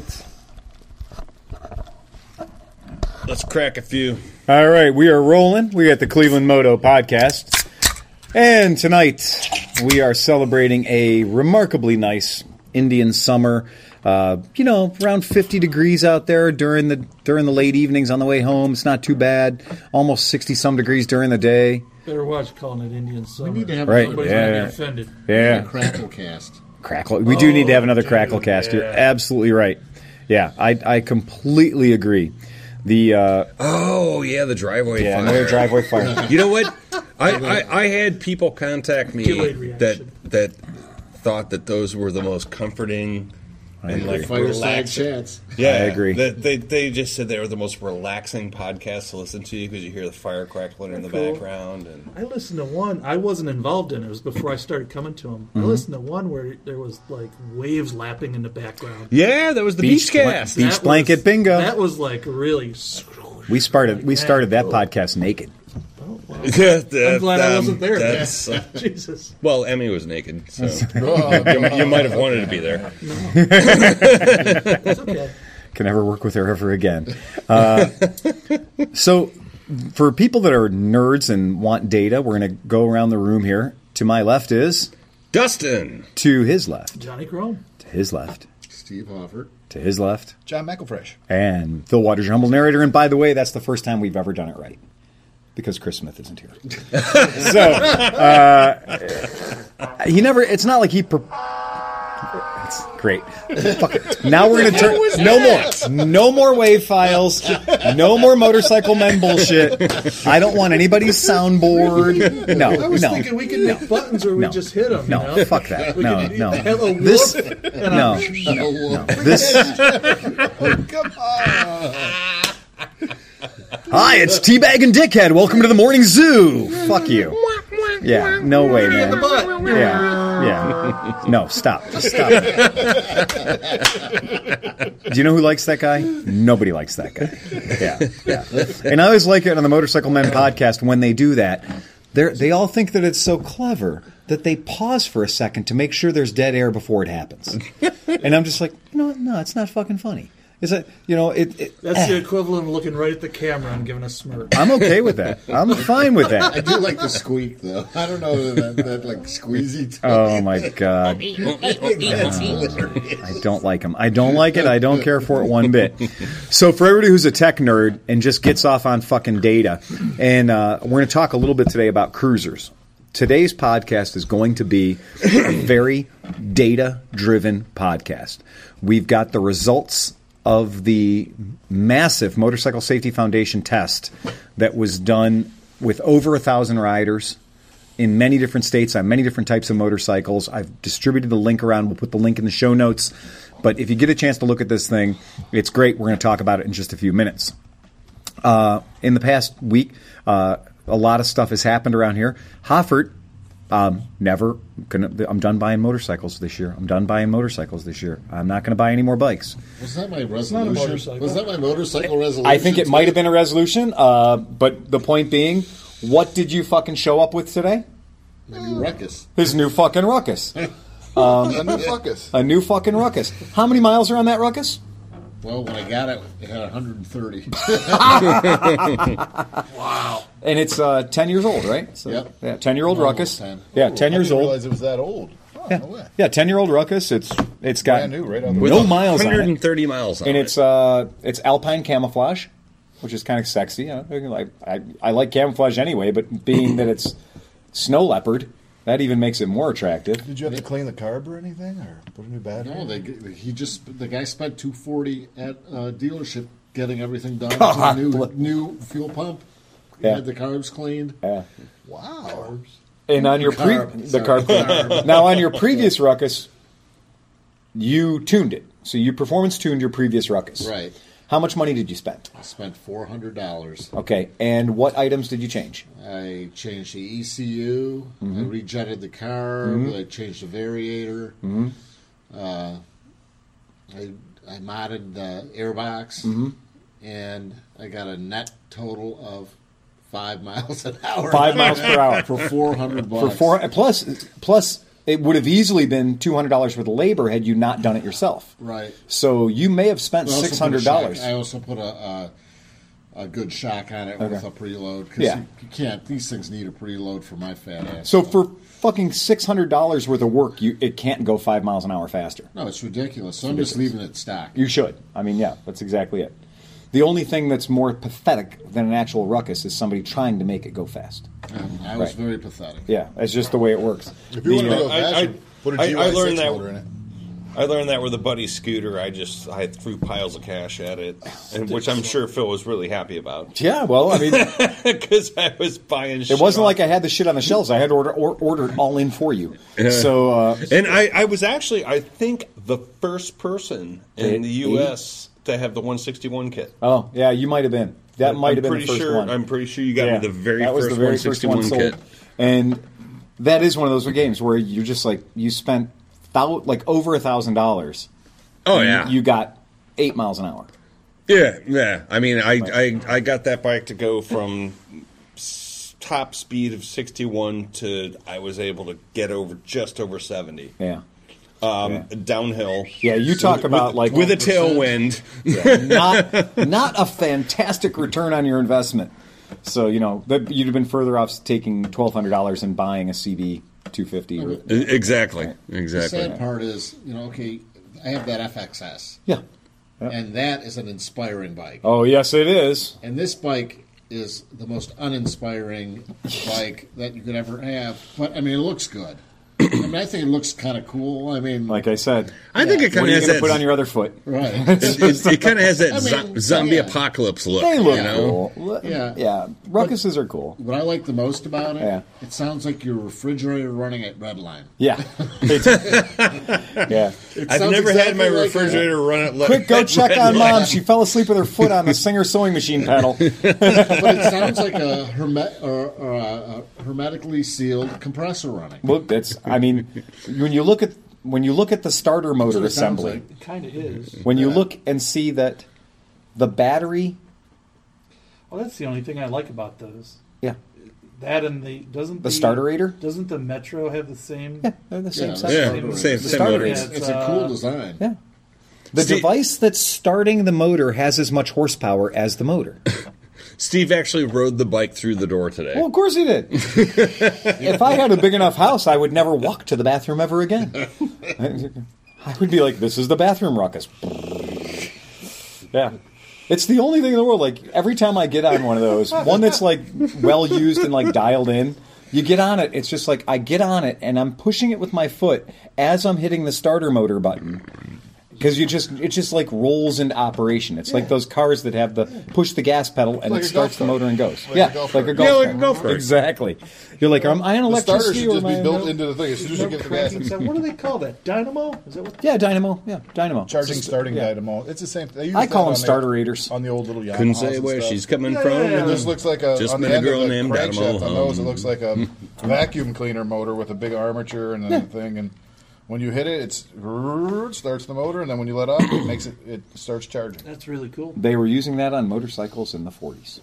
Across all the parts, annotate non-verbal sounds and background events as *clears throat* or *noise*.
right. Let's crack a few. All right, we are rolling. We got the Cleveland Moto podcast. And tonight we are celebrating a remarkably nice Indian summer. Uh, you know, around 50 degrees out there during the during the late evenings on the way home. It's not too bad. Almost 60 some degrees during the day. Better watch calling it Indian summer. We need to have Right, Nobody's yeah. gonna get offended. Yeah, crackle cast. crackle. We do need to have another dude, crackle cast. You're absolutely right. Yeah, I I completely agree. The uh, Oh yeah, the driveway yeah, fire. another driveway fire. *laughs* You know what? I, I, I had people contact me that that thought that those were the most comforting and like Fireside relaxing. chats. Yeah, I agree. That they they just said they were the most relaxing podcast to listen to because you hear the fire crackling in the Cool. background and I listened to one. I wasn't involved in it. It was before I started coming to them. Mm-hmm. I listened to one where there was like waves lapping in the background. yeah, that was the Beach beach, blan- cast. beach That blanket was- bingo. That was like really. We started we Yeah. started that podcast naked. Oh, wow. That- I'm glad I um, wasn't there. that's, uh, *laughs* Jesus. well, Emmy was naked, so *laughs* you, you might have wanted to be there. It's *laughs* okay. can never work with her ever again. Uh, so, for people that are nerds and want data, we're going to go around the room here. To my left is, Dustin. to his left, Johnny Chrome. to his left, Steve Hoffert. to his left, John McElfresh. and Phil Waters, your humble narrator. And by the way, that's the first time we've ever done it right. Because Chris Smith isn't here, *laughs* so uh, he never. It's not like he. Pre- it's great. Fuck it. Now we're gonna turn. No more. No more wave files. No more motorcycle men bullshit. I don't want anybody's soundboard. No. I was no. thinking we could make buttons where we just hit them. No, you know? fuck that. We No, no. Have This- whoop and a- No. No, *laughs* This. Come on. *laughs* Hi, it's Teabag and Dickhead. Welcome to the morning zoo. Fuck you. Yeah, no way, man. Yeah, yeah. No, stop. Just stop. Do you know who likes that guy? Nobody likes that guy. Yeah, yeah. And I always like it on the Motorcycle Men podcast when they do that. They they all think that it's so clever that they pause for a second to make sure there's dead air before it happens. And I'm just like, what? No, it's not fucking funny. Is it? You know, it. it That's the equivalent of looking right at the camera and giving a smirk. I'm okay with that. I'm fine with that. I do like the squeak though. I don't know that, that like squeezy. Oh my god. That's hilarious. I don't like them. I don't like it. I don't care for it one bit. So for everybody who's a tech nerd and just gets off on fucking data, and uh, we're going to talk a little bit today about cruisers. Today's podcast is going to be a very data-driven podcast. We've got the results of the massive Motorcycle Safety Foundation test that was done with over a thousand riders in many different states on many different types of motorcycles. I've distributed the link around. We'll put the link in the show notes. But if you get a chance to look at this thing, it's great. We're going to talk about it in just a few minutes. Uh, in the past week, uh, a lot of stuff has happened around here. Hoffert, um, never gonna. I'm done buying motorcycles this year. I'm done buying motorcycles this year. I'm not going to buy any more bikes. Was that my not a resolution? Was that my motorcycle resolution? I think it might have been a resolution, uh, but the point being, what did you fucking show up with today? Maybe ruckus. His new fucking ruckus. And the fuckus. A new fucking ruckus. How many miles are on that ruckus? Well, when I got it, it had 130. *laughs* wow. And it's uh, 10 years old, right? So, Yep. Yeah, 10 year old ruckus. 10. Yeah, 10 I years didn't old. realize it was that old. Oh, no. Yeah, 10 year old ruckus. It's It's got Brand new, right on the With no miles on it. 130 miles on And it. it's uh, it's alpine camouflage, which is kind of sexy. I, I, I, I like camouflage anyway, but being that it's snow leopard, that even makes it more attractive. Did you have to clean the carb or anything, or put a new battery? No, in? they, he just the guy spent two forty at a dealership getting everything done God *laughs* to a new bless- new fuel pump. He Yeah. had the carbs cleaned. Yeah. wow. And on your pre Carb, the sorry, carb, carb. now on your previous ruckus, you tuned it. So you performance tuned your previous ruckus. Right. How much money did you spend? I spent four hundred dollars. Okay, and what items did you change? I changed the ECU. I mm-hmm. rejetted the carb. Mm-hmm. I changed the variator. Mm-hmm. Uh, I I modded the airbox, and I got a net total of five *laughs* miles an hour. Five miles per hour for four hundred for four plus plus it would have easily been two hundred dollars worth of labor had you not done it yourself. Right. So you may have spent six hundred dollars. I also put a, a a good shock on it with a preload because Yeah. you, you can't. These things need a preload for my fat ass. So for fucking six hundred dollars worth of work, you it can't go five miles an hour faster. no, it's ridiculous. So I'm just leaving it stock. You should. I mean, yeah, that's exactly it. The only thing that's more pathetic than an actual ruckus is somebody trying to make it go fast. Um, I was Right. very pathetic. Yeah, it's just the way it works. If you want to uh, go I- I- put a I- I GY6 learned that- motor in it. I learned that with a buddy scooter. I just I threw piles of cash at it, and which I'm sure Phil was really happy about yeah, well, I mean, *laughs* because I was buying. it wasn't like I had the shit on the shelves. I had to order or, order it all in for you. So uh, And I, I was actually, I think, the first person in the Eight? U.S. to have the 161 kit. oh yeah, you might have been. That might have been the first sure, one. I'm pretty sure you got me the very that was first the very first 161 one sold. kit. And that is one of those games where you're just like you spent thou- like over a thousand dollars. Oh yeah, you got eight miles an hour. yeah, yeah. I mean, I, I, I got that bike to go from s- top speed of 61 to I was able to get over just over 70. Yeah. Um, Yeah. Downhill. Yeah, you talk about like with a tailwind. not *laughs* not a fantastic return on your investment. So you know that you'd have been further off taking twelve hundred dollars and buying a CB two fifty. exactly, The exactly. The sad part is, you know, okay, I have that FXS, Yeah. and that is an inspiring bike. Oh yes, it is. And this bike is the most uninspiring *laughs* bike that you could ever have. But I mean, it looks good. I mean, I think it looks kind of cool. I mean, Like I said, I think it what kind are of you has going to that. put on your other foot? right? *laughs* it, it, it kind of has that *laughs* I zo- zombie yeah. apocalypse look. They look you know? cool. Yeah. yeah. Ruckuses are cool. what I like the most about it, Yeah. it sounds like your refrigerator running at Redline. Yeah. *laughs* yeah. It I've sounds never had my exactly like refrigerator run it. Like, Quick, go check on mom. She fell asleep with her foot on the Singer sewing machine pedal. but it sounds like a, hermet- or, or a, a hermetically sealed compressor running. Well, that's. I mean, when you look at when you look at the starter motor it assembly, like. It kind of is. when you Yeah. look and see that the battery, Well, that's the only thing I like about those. yeah, That and the doesn't The starterator? doesn't the Metro have the same? yeah, they're the same Yeah, size. Yeah, Starter same, same Starter motors. race. It's a uh, cool design. Yeah. The Steve- device that's starting the motor has as much horsepower as the motor. *laughs* Steve actually rode the bike through the door today. Well, of course he did. *laughs* if I had a big enough house, I would never walk to the bathroom ever again. I would be like, "This is the bathroom ruckus." Yeah, it's the only thing in the world. Like every time I get on one of those, one that's like well used and like dialed in. You get on it, it's just like I get on it and I'm pushing it with my foot as I'm hitting the starter motor button. Because you just it just like rolls into operation. It's like those cars that have the push the gas pedal and like it starts golf the cart. motor and goes. Like yeah, a like a golf Yeah, cart. like a golf cart. Exactly. You're like, am I an The starter should just be a- built into the thing. As soon as you get the gas, sound. What do they call that? Dynamo? Is that what? Yeah, dynamo. Yeah, dynamo. charging Just- starting yeah. dynamo. It's the same. thing. I call them starter the- starterators. on the old little Yamahas. Couldn't say where stuff. she's coming Yeah, from. yeah, yeah. It just looks like a Just on the met a end girl of the named crankshaft Dynamo. on those. It looks like a *laughs* vacuum cleaner motor with a big armature and then a thing. And when you hit it, it's it starts the motor, and then when you let off, it makes it it starts charging. That's really cool. They were using that on motorcycles in the 40s.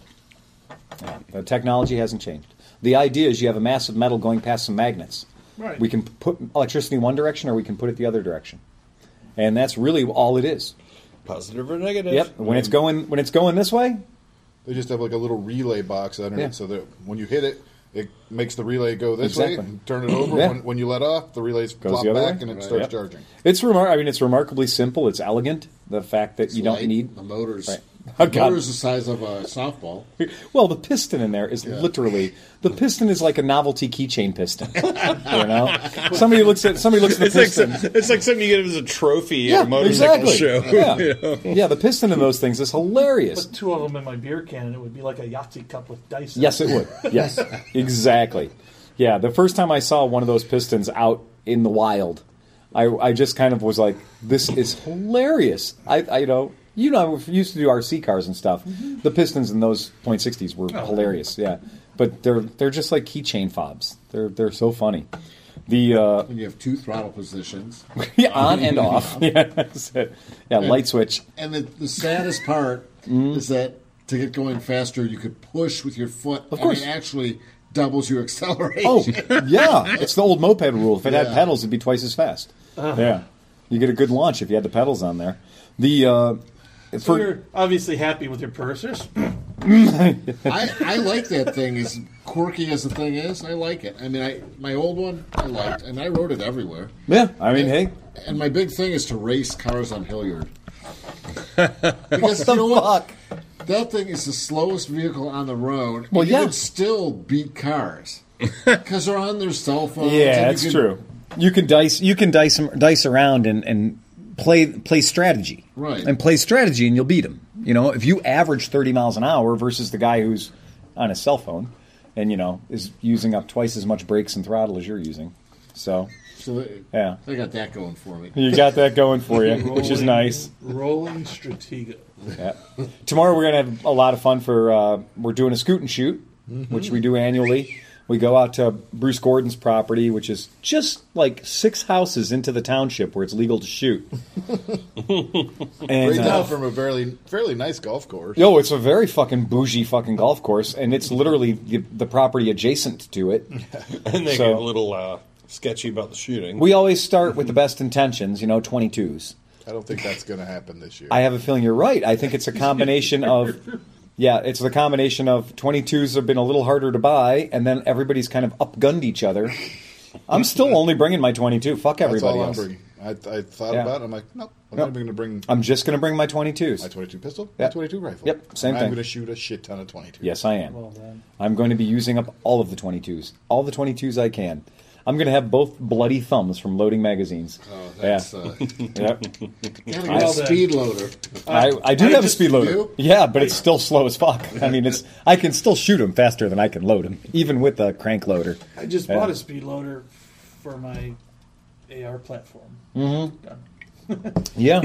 Yeah, the technology hasn't changed. The idea is you have a mass of metal going past some magnets. Right. We can put electricity in one direction or we can put it the other direction. And that's really all it is. Positive or negative? Yep. When it's going when it's going this way, They just have like a little relay box under Yeah. it, so that when you hit it, it makes the relay go this way. Exactly. And turn it over. *clears throat* Yeah. when, when you let off, the relays Goes flop the back way. and it Right. starts Yep. charging. it's remar- I mean it's remarkably simple, it's elegant. The fact that It's you don't light. need the motors. Right. The God. motor's the size of a softball. *laughs* Well, the piston in there is literally the piston is like a novelty keychain piston. *laughs* you know, somebody looks at somebody looks at the It's like, piston. some- it's like something you get as a trophy yeah, at a motorcycle exactly. show. *laughs* Yeah. you know? yeah, the piston in those things is hilarious. Put two of them in my beer can, and it would be like a Yahtzee cup with dice. in Yes, it would. Yes, exactly. Yeah, the first time I saw one of those pistons out in the wild, I, I just kind of was like, "This is hilarious." I, I you know, you know, we used to do RC cars and stuff. The pistons in those point sixties were hilarious. Yeah, but they're they're just like keychain fobs. They're they're so funny. The uh, you have two throttle positions. *laughs* yeah, on and off. *laughs* Yeah, that's it. yeah, light switch. And the, the saddest part Mm-hmm. is that to get going faster, you could push with your foot. Of course. I mean, actually doubles your *laughs* acceleration. Oh, yeah. It's the old moped rule. If it had pedals, it'd be twice as fast. Yeah. You get a good launch if you had the pedals on there. The uh, So for, you're obviously happy with your purses. *clears throat* I, I like that thing. As quirky as the thing is, I like it. I mean, I my old one I liked, and I rode it everywhere. yeah, I mean, hey, And my big thing is to race cars on Hilliard. *laughs* because the you know what? That thing is the slowest vehicle on the road. Well, and you yeah. can still beat cars *laughs* because they're on their cell phones. Yeah, that's can- true. You can dice. You can dice dice around and, and play play strategy. Right. And play strategy, and you'll beat him. You know, if you average thirty miles an hour versus the guy who's on his cell phone, and you know is using up twice as much brakes and throttle as you're using, so So they, yeah, they got that going for me. you got that going for you, *laughs* which is nice. Rolling Stratego. Yeah. Tomorrow we're gonna have a lot of fun for uh, we're doing a scoot and shoot, which we do annually. We go out to Bruce Gordon's property, which is just like six houses into the township where it's legal to shoot. *laughs* and Right now uh, from a fairly fairly nice golf course. yo, it's a very fucking bougie fucking golf course, and it's literally the, the property adjacent to it. *laughs* And they So- get a little uh, sketchy about the shooting. We always start with the best intentions, you know, twenty twos. I don't think that's going to happen this year. I have a feeling you're right. I think it's a combination of, yeah, it's the combination of 22s have been a little harder to buy, and then everybody's kind of upgunned each other. I'm still only bringing my 22. Fuck that's everybody all I'm else. I, I thought Yeah. about it. I'm like, nope. I'm No. not even going to bring I'm just going to bring my 22s. my 22 pistol, Yeah. my 22 rifle. Yep, same thing. I'm going to shoot a shit ton of 22. Yes, I am. Well then. I'm going to be using up all of the 22s, all the 22s I can. I'm going to have both bloody thumbs from loading magazines. Oh, that's yeah. uh, *laughs* Yep. gotta get Well, a speed loader. I, I do I have a just speed loader. do? Yeah, but it's still slow as fuck. I mean, it's I can still shoot them faster than I can load them, even with a crank loader. I just Yeah. bought a speed loader for my AR platform. *laughs* Yeah.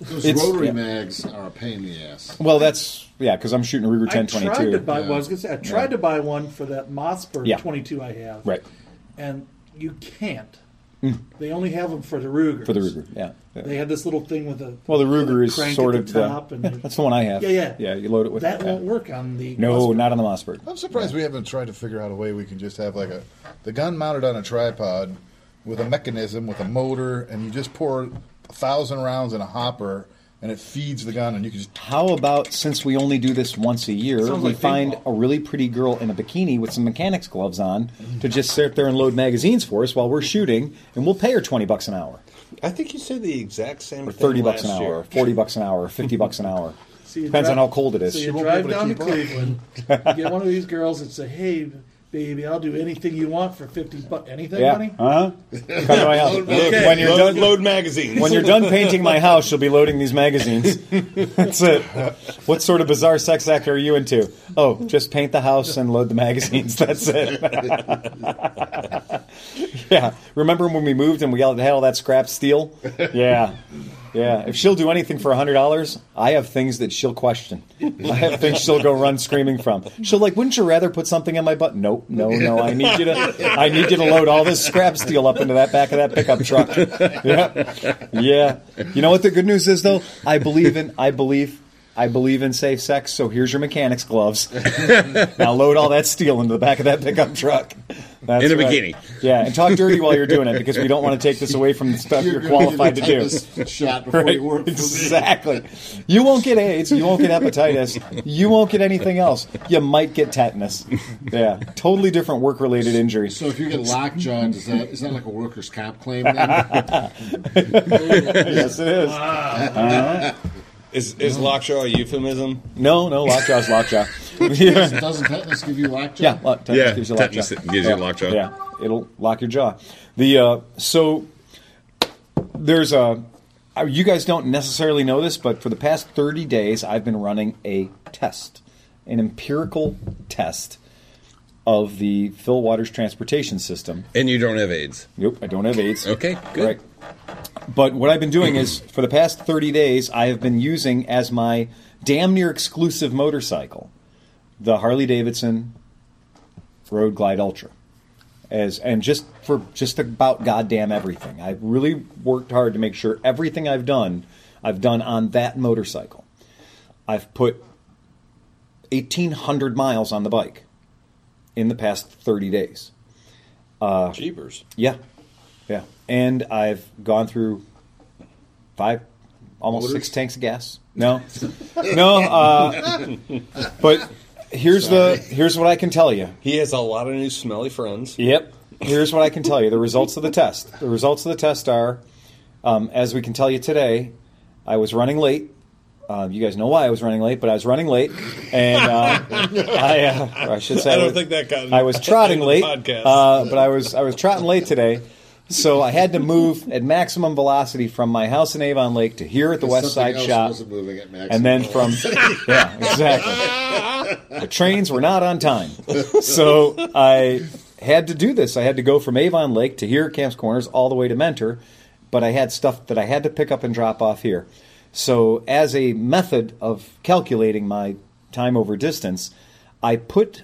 Those It's- rotary yeah. mags are a pain in the ass. Well, that's yeah, because I'm shooting a Ruger I tried to 1022. buy. Well, I was gonna say I tried Yeah. to buy one for that Mossberg Yeah. 22 I have. Right And you can't. Mm. They only have them for the Ruger. for the Ruger. Yeah. Yeah. They had this little thing with a Well, the Ruger is crank sort of the the. top, uh, and yeah, *laughs* that's the one I have. Yeah, yeah. Yeah, you load it with that yeah. won't work on the No, Mossberg. not on the Mossberg. I'm surprised we haven't tried to figure out a way we can just have like a the gun mounted on a tripod with a mechanism with a motor, and you just pour a thousand rounds in a hopper, and it feeds the gun, and you can just How about since we only do this once a year, Sounds we like find paintball. a really pretty girl in a bikini with some mechanics gloves on to just sit there and load magazines for us while we're shooting, and we'll pay her twenty bucks an hour, I think you said the exact same or thing thirty bucks an last hour, year. forty bucks an hour, or fifty bucks an hour. So you Depends on drive- how cold it is. So you won't be drive able to down to keep up. Cleveland, you get one of these girls and say, "Hey, baby, I'll do anything you want for fifty bucks. Anything, Yeah. honey?" Uh huh. *laughs* Come to my house. Okay. When you're load, done, load magazines. when you're done painting my house, you'll be loading these magazines. *laughs* That's it. What sort of bizarre sex act are you into? Oh, just paint the house and load the magazines. *laughs* That's it. yeah. Remember when we moved and we had all that scrap steel? Yeah. Yeah. If she'll do anything for hundred dollars, I have things that she'll question. I have things she'll go run screaming from. She'll like, wouldn't you rather put something in my butt? Nope, no, no. I need you to I need you to load all this scrap steel up into that back of that pickup truck. *laughs* Yeah. Yeah. You know what the good news is though? I believe in I believe I believe in safe sex, so here's your mechanics gloves. *laughs* now load all that steel into the back of that pickup truck. That's In a right. bikini. Yeah, and talk dirty while you're doing it because we don't want to take this away from the stuff you're, gonna qualified to do. Shot before Right. you work for me. Exactly. You won't get AIDS. You won't get hepatitis. You won't get anything else. You might get tetanus. Yeah, totally different work-related injury. So if you get lockjaw, is that is that like a workers' comp claim? Then? *laughs* Yes, it is. Uh-huh. Is is lockjaw a euphemism? No, no, lockjaw's lockjaw. *laughs* yeah, Doesn't tetanus give you lockjaw? yeah, lock, tetanus Yeah, gives you tetanus lockjaw. gives you lockjaw. Yeah, it'll lock your jaw. The uh, so there's a. uh, You guys don't necessarily know this, but for the past 30 days, I've been running a test, an empirical test of the Phil Waters transportation system. And you don't have AIDS. Nope, I don't have AIDS. Okay, good. Right. But what I've been doing is, for the past 30 days, I have been using as my damn near exclusive motorcycle the Harley Davidson Road Glide Ultra. As, and just for just about goddamn everything. I've really worked hard to make sure everything I've done, I've done on that motorcycle. I've put 1,800 miles on the bike in the past 30 days. Uh, Jeepers. Yeah, yeah, and I've gone through five, almost Motors? six tanks of gas. No, *laughs* no, uh, but here's the here's what I can tell you. He has a lot of new smelly friends. Yep. Here's what I can tell you. The results of the test. The results of the test are, um, as we can tell you today, I was running late. Uh, you guys know why I was running late, but I was running late, and uh, *laughs* I, uh, or I should say, I don't was- think that got I was trotting late, podcast. uh, but I was I was trotting late today, so I had to move at maximum velocity from my house in Avon Lake to here at the West Side Shop, wasn't moving at maximum and then from *laughs* yeah, exactly. The trains were not on time, so I had to do this. I had to go from Avon Lake to here at Kamms Corners all the way to Mentor, but I had stuff that I had to pick up and drop off here. So, as a method of calculating my time over distance, I put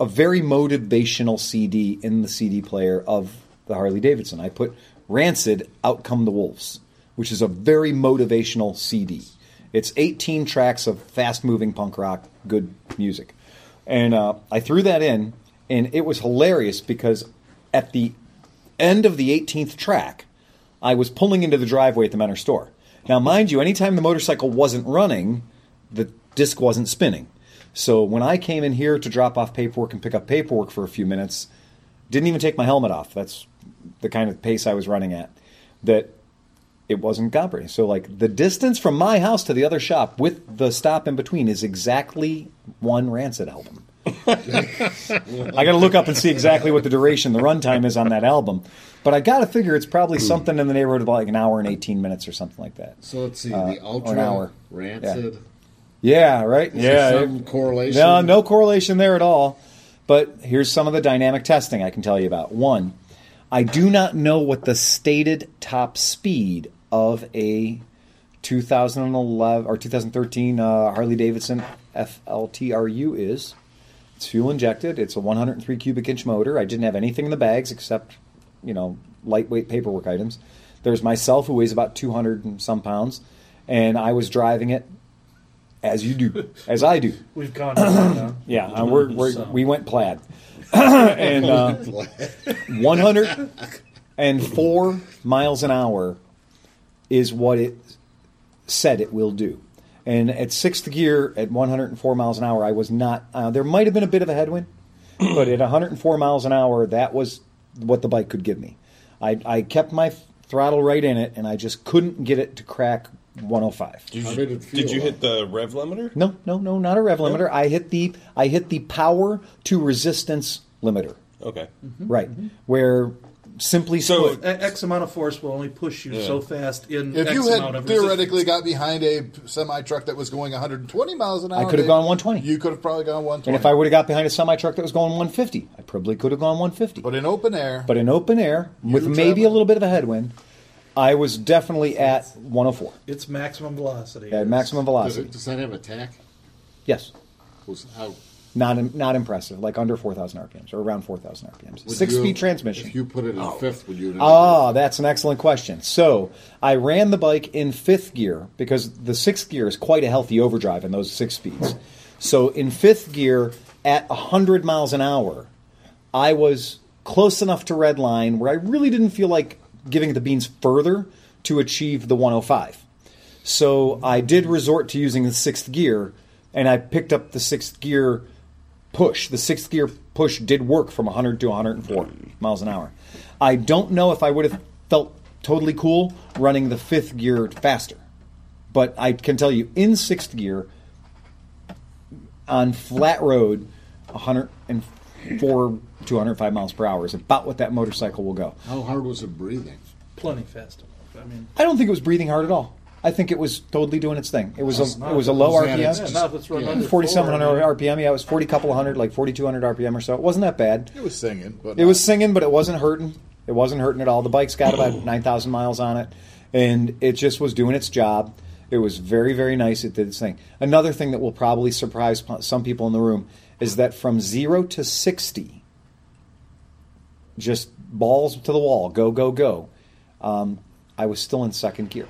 a very motivational CD in the CD player of the Harley Davidson. I put Rancid Out Come the Wolves, which is a very motivational CD. It's 18 tracks of fast moving punk rock, good music. And uh, I threw that in, and it was hilarious because at the end of the 18th track, I was pulling into the driveway at the Mentor store. Now, mind you, anytime the motorcycle wasn't running, the disc wasn't spinning. So when I came in here to drop off paperwork and pick up paperwork for a few minutes, didn't even take my helmet off. That's the kind of pace I was running at. That it wasn't Gabri. So like the distance from my house to the other shop with the stop in between is exactly one Rancid album. I got to look up and see exactly what the duration, the runtime is on that album. But I got to figure it's probably something in the neighborhood of like an hour and 18 minutes or something like that. So let's see, Uh, the or an Ultra, hour. Rancid. Yeah, right? Is yeah. some correlation? No, no correlation there at all. But here's some of the dynamic testing I can tell you about. One, I do not know what the stated top speed of a 2011 or 2013 uh, Harley Davidson FLTRU is. It's fuel injected. It's a 103 cubic inch motor. I didn't have anything in the bags except, you know, lightweight paperwork items. There's myself who weighs about 200 and some pounds, and I was driving it as you do, as I do. We've gone Yeah, we're, we're, we went plaid. *coughs* and uh, *laughs* 104 miles an hour is what it said it will do. And at sixth gear, at 104 miles an hour, I was not. Uh, there might have been a bit of a headwind, *coughs* but at 104 miles an hour, that was what the bike could give me. I, I kept my throttle right in it, and I just couldn't get it to crack 105. Did you, did it feel, did you hit the rev limiter? No, no, no, not a rev limiter. I hit the I hit the power to resistance limiter. Okay. Mm-hmm. Right. Mm-hmm. Where simply So- put, A- X amount of force will only push you so fast in If X you amount had of theoretically got behind a semi truck that was going 120 miles an hour, I could have gone 120. You could have probably gone 120. and if I would have got behind a semi truck that was going 150, I probably could have gone 150. but in open air, But in open air, with were maybe traveling. a little bit of a headwind, I was definitely at 104 It's maximum velocity. at maximum Does, velocity. it, does that have a tack? Yes, Was how not not impressive, like under 4,000 RPMs or around 4,000 RPMs. would Six you- speed transmission. If you put it in fifth, would you? Ah, that's an excellent question. So I ran the bike in fifth gear because the sixth gear is quite a healthy overdrive in those six speeds. So in fifth gear at 100 miles an hour, I was close enough to red line where I really didn't feel like giving the beans further to achieve the 105. So I did resort to using the sixth gear, and I picked up the sixth gear push. The sixth gear push did work from 100 to 104 miles an hour. I don't know if I would have felt totally cool running the fifth gear faster, but I can tell you in sixth gear on flat road, 104 to 105 miles per hour is about what that motorcycle will go. How hard was it breathing? plenty fast enough. I mean, I don't think it was breathing hard at all. I think it was totally doing its thing. It was It's a, not. it was a low Was RPM. its- yeah, now if it's run Yeah. 4700 four, RPM. Yeah, it was 40 couple hundred, like 4200 RPM or so. It wasn't that bad. it was singing. But It was singing, but it wasn't hurting. It wasn't hurting at all. The bike's got about *clears throat* 9,000 miles on it, and it just was doing its job. It was very, very nice. It did its thing. Another thing that will probably surprise some people in the room is that from zero to 60, just balls to the wall, go, go, go, um, I was still in second gear.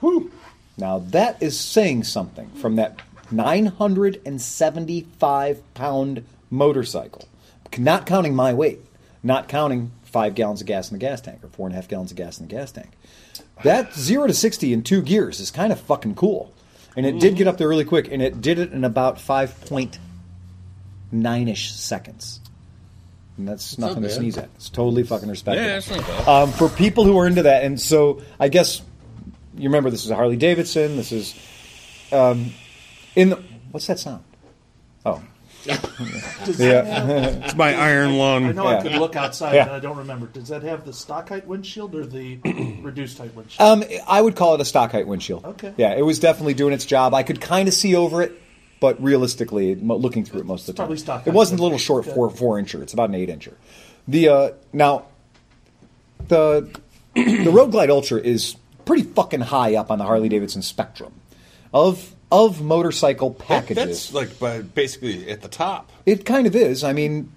Whew. Now that is saying something from that 975 pound motorcycle, not counting my weight, not counting five gallons of gas in the gas tank or four and a half gallons of gas in the gas tank. That zero to sixty in two gears is kind of fucking cool, and it did get up there really quick, and it did it in about five point nine ish seconds. And that's not nothing to sneeze at. It's totally fucking respectable. Yeah, it's not bad. Um, for people who are into that, and so I guess you remember this is a Harley Davidson. This is um, in the what's that sound? Oh, *laughs* Yeah. *laughs* It's my iron lung. I lung. know I could look outside, Yeah. and I don't remember. Does that have the stock height windshield or the *clears throat* reduced height windshield? um, I would call it a stock height windshield. Okay. Yeah, it was definitely doing its job. I could kind of see over it, but realistically, looking through it most of the It's time, probably stock it wasn't a little short Good. four four incher. It's about an eight incher. The uh, now the the Road Glide Ultra is pretty fucking high up on the Harley Davidson spectrum of of motorcycle packages. That's like basically at the top. It kind of is. I mean,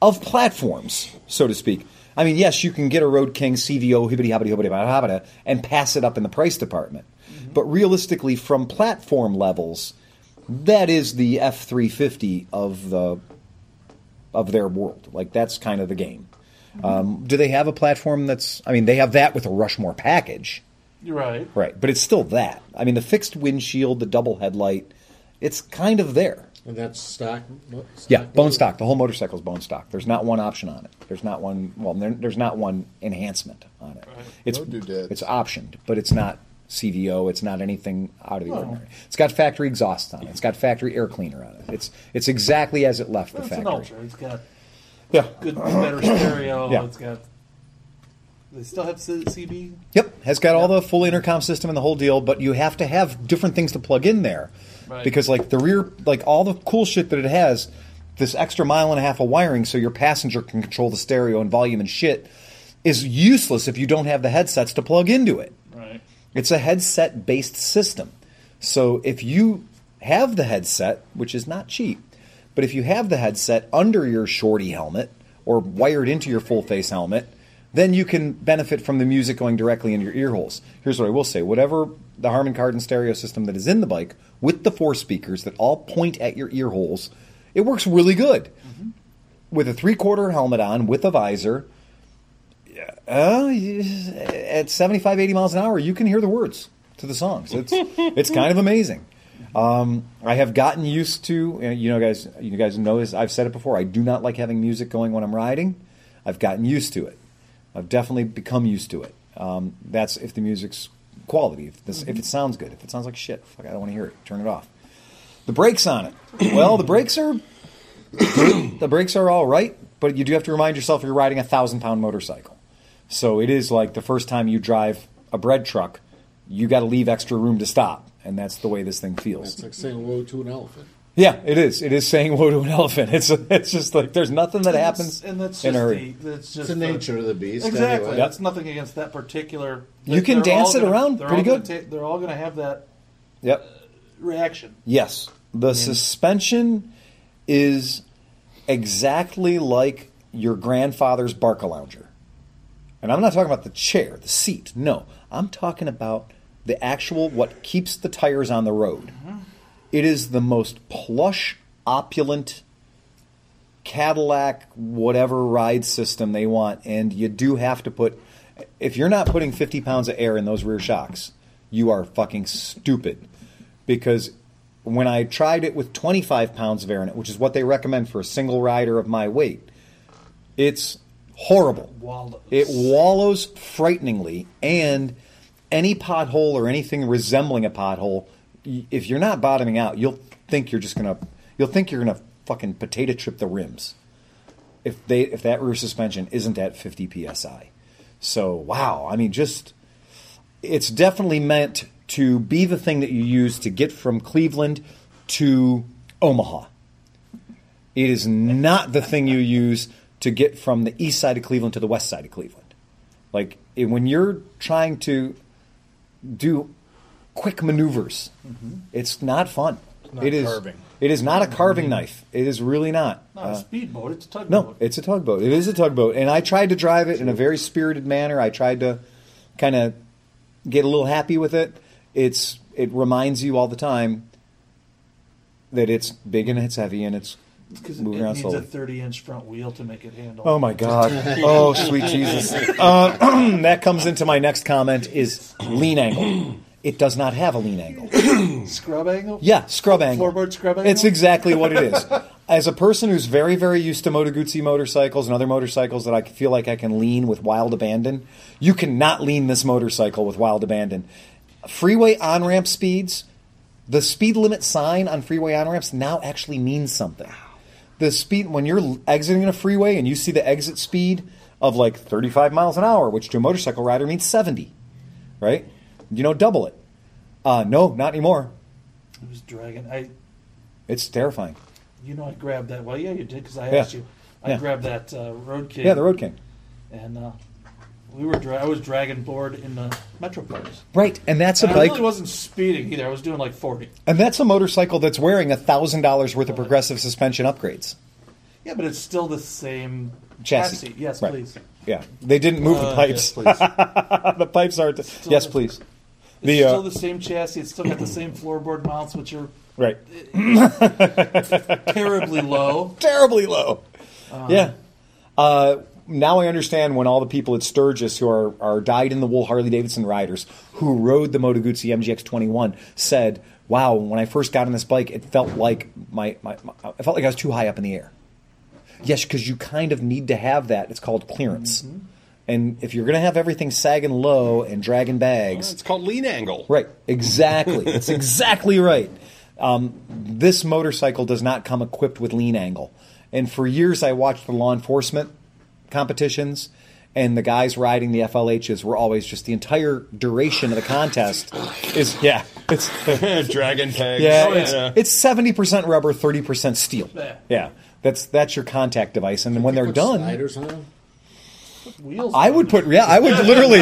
of platforms, so to speak. I mean, yes, you can get a Road King CVO hibbity hobbity hobbity hobbity hobbity and pass it up in the price department. But realistically, from platform levels, that is the F three fifty of the of their world. Like that's kind of the game. Um, do they have a platform that's? I mean, they have that with a Rushmore package. Right. Right, but it's still that. I mean, the fixed windshield, the double headlight, it's kind of there. And that's stock. what, Yeah, bone motor? stock. The whole motorcycle is bone stock. There's not one option on it. There's not one. Well, there, there's not one enhancement on it. It's it's optioned, but it's not CVO. It's not anything out of the Oh. ordinary. It's got factory exhaust on it. It's got factory air cleaner on it. It's it's exactly as it left Well, the it's an factory. ultra. It's got Yeah. good, better stereo. Yeah. It's got. They still have CB. Yep, has got all the full intercom system and the whole deal, but you have to have different things to plug in there. Right. Because like the rear like all the cool shit that it has, this extra mile and a half of wiring so your passenger can control the stereo and volume and shit is useless if you don't have the headsets to plug into it. It's a headset based system. So if you have the headset, which is not cheap, but if you have the headset under your shorty helmet or wired into your full face helmet, then you can benefit from the music going directly into your ear holes. Here's what I will say whatever the Harman Kardon stereo system that is in the bike with the four speakers that all point at your ear holes, it works really good. Mm-hmm. With a three quarter helmet on, with a visor, uh, at 75, 80 miles an hour, you can hear the words to the songs. It's *laughs* it's kind of amazing. Um, I have gotten used to, you know, guys, you guys know this. I've said it before. I do not like having music going when I'm riding. I've gotten used to it. I've definitely become used to it. Um, that's if the music's quality, if, this, if it sounds good. If it sounds like shit, fuck, I don't want to hear it. Turn it off. The brakes on it. *coughs* Well, the brakes are *coughs* the brakes are all right, but you do have to remind yourself you're riding a thousand pound motorcycle. So it is like the first time you drive a bread truck, you got to leave extra room to stop, and that's the way this thing feels. It's like saying "whoa" to an elephant. Yeah, it is. It is saying "whoa" to an elephant. It's it's just like there's nothing that happens and that's in just a hurry. the, that's just It's the the- nature of the beast. Exactly. Anyway. That's nothing against that particular. You can dance it gonna- around pretty good. ta- they're all going to have that Yep. Uh, reaction. Yes. The suspension is exactly like your grandfather's Barca Lounger. And I'm not talking about the chair, the seat. No. I'm talking about the actual what keeps the tires on the road. Mm-hmm. It is the most plush, opulent Cadillac whatever ride system they want and you do have to put if you're not putting 50 pounds of air in those rear shocks, you are fucking stupid because when I tried it with 25 pounds of air in it, which is what they recommend for a single rider of my weight, it's horrible. Wallows. It wallows frighteningly, and any pothole or anything resembling a pothole, if you're not bottoming out, you'll think you're just gonna, you'll think you're gonna fucking potato chip the rims. If they, if that rear suspension isn't at 50 psi, so wow, I mean, just it's definitely meant to be the thing that you use to get from Cleveland to Omaha. It is not the thing you use to get from the east side of Cleveland to the west side of Cleveland. Like when you're trying to do quick maneuvers, it's not fun. not It is. carving. It is not a carving knife. It is really not. Not Uh, a speedboat. It's a tugboat. no, it's a tugboat. It is a tugboat, and I tried to drive it in a very spirited manner. I tried to kind of get a little happy with it. It's it reminds you all the time that it's big and it's heavy and it's Because it around needs slowly. a 30 inch front wheel to make it handle. Oh my *laughs* God! Oh sweet Jesus! Uh, *clears throat* that comes into my next comment: is lean angle. It does not have a lean angle. *clears throat* Scrub angle? Yeah, scrub angle. Floorboard scrub angle? It's exactly what it is. As a person who's very, very used to Moto Guzzi motorcycles and other motorcycles that I feel like I can lean with wild abandon, you cannot lean this motorcycle with wild abandon. Freeway on ramp speeds, the speed limit sign on freeway on ramps now actually means something. The speed when you're exiting a freeway and you see the exit speed of like 35 miles an hour, which to a motorcycle rider means 70, right? You know, double it. Uh, no, not anymore. It was dragging. I, It's terrifying. you know, I grabbed that. Well, yeah, you did because I Yeah. asked you. I Yeah. grabbed that uh, Road King. Yeah, the Road King. And uh, we were. Dra- I was dragging board in the Metroparks. Right, and that's a And I bike, really wasn't speeding either. I was doing like 40. and that's a motorcycle that's wearing a thousand dollars worth of progressive suspension upgrades. Yeah, but it's still the same Chassis. chassis. Yes, Right. please. Yeah, they didn't move the Uh, pipes. yes, please. *laughs* the pipes are. yes, the- please. It's The uh, still the same chassis. It's still got the same floorboard mounts, which are right, *laughs* terribly low. terribly low. yeah. Uh, now I understand when all the people at Sturgis who are, are dyed in the wool Harley Davidson riders who rode the Moto Guzzi MGX 21 said, "Wow, when I first got on this bike, it felt like my, my, my I felt like I was too high up in the air." Yes, because you kind of need to have that. It's called clearance. And if you're going to have everything sagging low and dragging bags, It's called lean angle. Right, exactly. *laughs* That's exactly right. Um, this motorcycle does not come equipped with lean angle. And for years, I watched the law enforcement competitions, and the guys riding the FLHs were always just the entire duration of the contest is yeah, it's *laughs* Dragon pegs. yeah, Oh, it's it's seventy percent rubber, thirty percent steel. Yeah. Yeah, that's that's your contact device, and then when they're Put done, sliders on them? Wheels. I would put yeah, I would literally,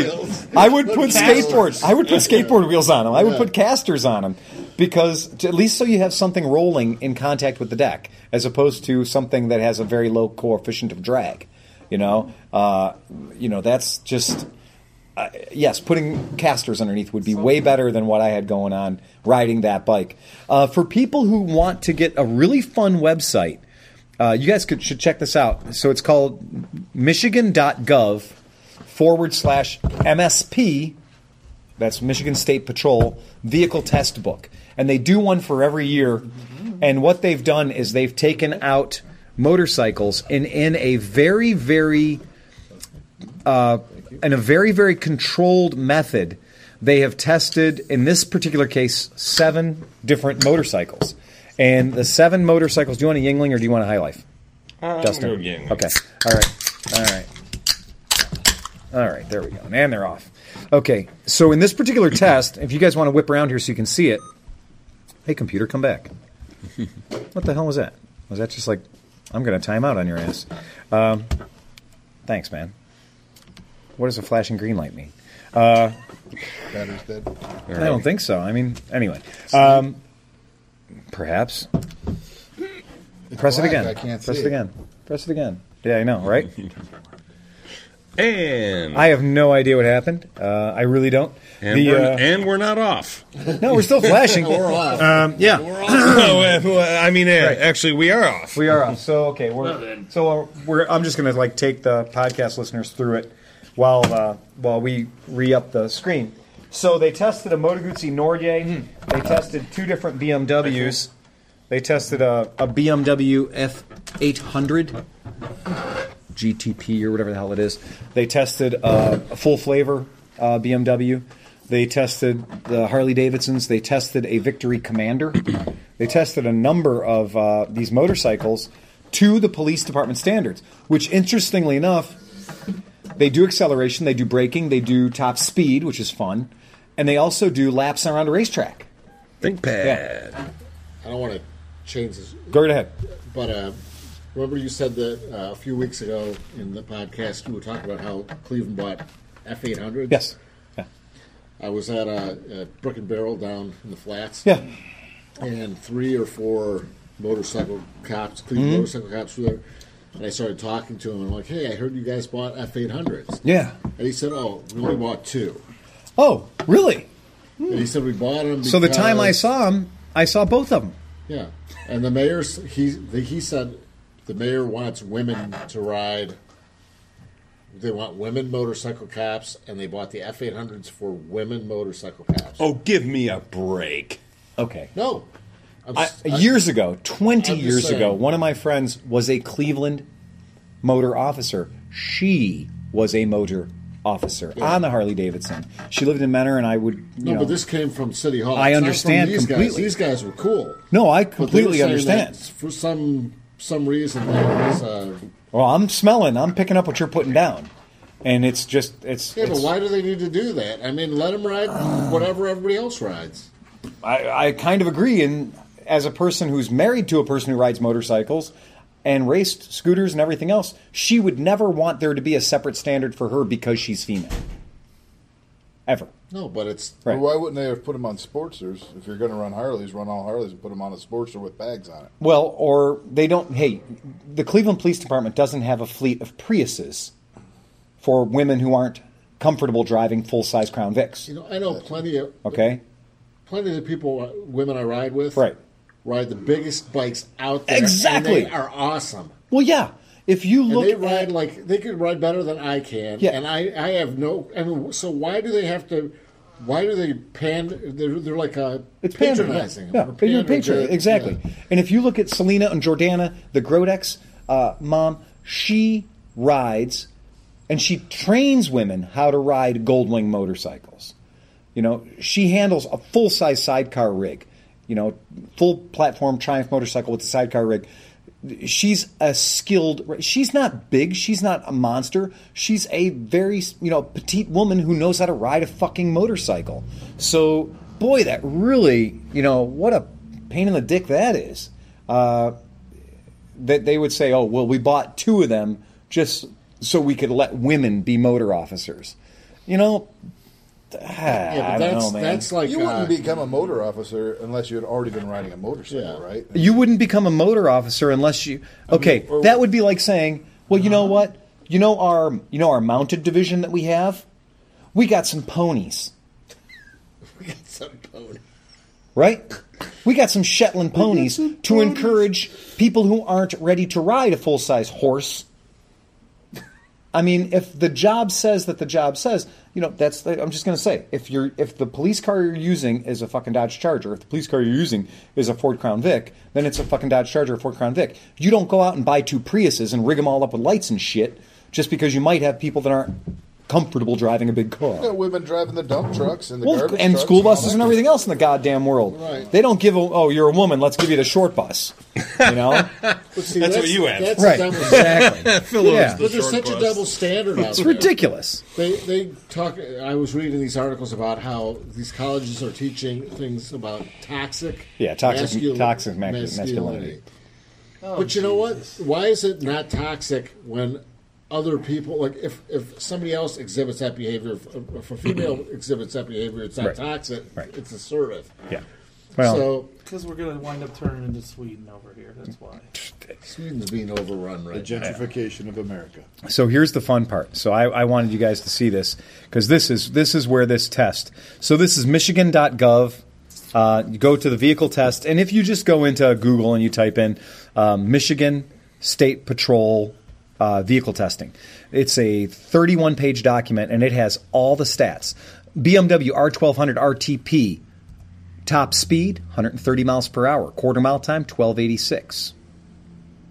*laughs* I would put skateboard, I would put skateboard wheels on them. I would Yeah. put casters on them because to, at least so you have something rolling in contact with the deck, as opposed to something that has a very low coefficient of drag. You know, uh, you know that's just uh, yes, putting casters underneath would be way better than what I had going on riding that bike. Uh, for people who want to get a really fun website, uh, you guys could, should check this out. So it's called michigan.gov forward slash MSP. That's Michigan State Patrol Vehicle Test Book. And they do one for every year. And what they've done is they've taken out motorcycles and in a very, very uh, in a very, very controlled method, they have tested, in this particular case, seven different motorcycles. And the seven motorcycles, do you want a Yuengling or do you want a High Life? I'm Dustin. Yuengling. Okay. All right. All right. All right. There we go. And they're off. Okay. So in this particular test, if you guys want to whip around here so you can see it, hey, computer, come back. *laughs* What the hell was that? Was that just like, I'm going to time out on your ass? Um, thanks, man. What does a flashing green light mean? Battery's dead. I don't think so. I mean, anyway. Um, perhaps. Press it black. again. I can't Press see it it. again. Press it again. Yeah, I know, right? *laughs* And I have no idea what happened. Uh, I really don't. and, The, we're, uh, and we're not off. no, we're still flashing. *laughs* We're off. *laughs* Um, yeah, oh, *laughs* uh, well, I mean, uh, actually, we are off. we are off. So okay, we're Well so uh, we're. I'm just gonna like take the podcast listeners through it while uh, while we re up the screen. So they tested a Moto Guzzi Norge. They tested two different BMWs. They tested a, a BMW F800 GTP or whatever the hell it is. They tested uh, a full flavor uh, BMW. They tested the Harley Davidsons. They tested a Victory Commander. They tested a number of uh, these motorcycles to the police department standards, which, interestingly enough, they do acceleration, they do braking, they do top speed, which is fun, and they also do laps around a racetrack. Think pad. I don't want to change this, Go right ahead. but uh, remember you said that uh, a few weeks ago in the podcast you were talking about how Cleveland bought F eight hundred. Yes. Yeah. I was at uh, at Brook and Barrel down in the flats. Yeah. and three or four motorcycle cops, Cleveland Mm-hmm. motorcycle cops were there. And I started talking to him. I'm like, "Hey, I heard you guys bought F800s." Yeah. And he said, "Oh, we only bought two. Oh, really? And he said we bought them. So the time I saw them, I saw both of them. Yeah, and the mayor's he he said the mayor wants women to ride. They want women motorcycle cops, and they bought the F eight hundreds for women motorcycle cops. Oh, give me a break. Okay. no, I'm, I, s- I- years ago, 20 I'm just years ago, one of my friends was a Cleveland motor officer. She was a motor officer on the Harley Davidson. She lived in Mentor, and I would. You no, know, but this came from City Hall. I It's understand these completely. Guys. These guys were cool. no, I But they were completely understand. that For some some reason, there was, uh, Well, I'm smelling. I'm picking up what you're putting down, and it's just it's. yeah, but why do they need to do that? I mean, let them ride whatever everybody else rides. I, I kind of agree. And as a person who's married to a person who rides motorcycles and raced scooters and everything else, she would never want there to be a separate standard for her because she's female. Ever. No, but it's Right. Why wouldn't they have put them on Sportsters? If you're going to run Harleys, run all Harleys and put them on a Sportster with bags on it. Well, or they don't. Hey, the Cleveland Police Department doesn't have a fleet of Priuses for women who aren't comfortable driving full size Crown Vics. you know I know plenty of Okay? plenty of the people uh, women I ride with Right. ride the biggest bikes out there. Exactly. and they are awesome. Well, yeah. If you And look they at. ride like they could ride better than I can. Yeah. And I, I have no. I mean, so why do they have to? Why do they pan? They're, they're like a It's patronizing. Yeah, you're pandering patronizing. to- Exactly. yeah. And if you look at Selena and Jordana, the Grodex uh, mom, she rides and she trains women how to ride Goldwing motorcycles. You know, she handles a full size sidecar rig. You know, full platform Triumph motorcycle with the sidecar rig. She's a skilled. She's not big. She's not a monster. She's a very you know petite woman who knows how to ride a fucking motorcycle. So boy, that really you know what a pain in the dick that is. Uh, that they would say, "Oh, well, we bought two of them just so we could let women be motor officers." You know, Yeah, I but don't that's know, man. that's like You uh, wouldn't become a motor officer unless you had already been riding a motorcycle, Yeah. right? You wouldn't become a motor officer unless you. Okay, or- that would be like saying, "Well, you know what? You know our you know our mounted division that we have. We got some ponies, *laughs* we got some ponies. right? We got some Shetland ponies to encourage people who aren't ready to ride a full size horse." I mean, if the job says that the job says, you know, that's. I'm just going to say, if you're, if the police car you're using is a fucking Dodge Charger, if the police car you're using is a Ford Crown Vic, then it's a fucking Dodge Charger or Ford Crown Vic. You don't go out and buy two Priuses and rig them all up with lights and shit just because you might have people that aren't comfortable driving a big car. You got women driving the dump trucks and the Well, garbage and trucks school buses that and everything else in the goddamn world. Right. They don't give a, oh, you're a woman, let's give you the short bus. You know? *laughs* But see, That's what you have. That's right. Exactly. *laughs* Phillips, Yeah. the But there's short such a double standard out It's there. ridiculous. They they talk. I was reading these articles about how these colleges are teaching things about toxic, Yeah, toxic- mascul- toxic mascu- masculinity. but you know what? Oh, Why is it not toxic when other people like if if somebody else exhibits that behavior, if, if a female exhibits that behavior, it's not Right. toxic. Right. It's assertive. Yeah. Well, so Because we're going to wind up turning into Sweden over here. That's why. Sweden's being overrun right now. gentrification of America. So here's the fun part. So I, I wanted you guys to see this because this is this is where this test. So this is Michigan.gov. Uh, you go to the vehicle test, and if you just go into Google and you type in um, Michigan State Patrol uh, vehicle testing, it's a 31 page document and it has all the stats. BMW R1200 RTP top speed 130 miles per hour, quarter mile time 1286.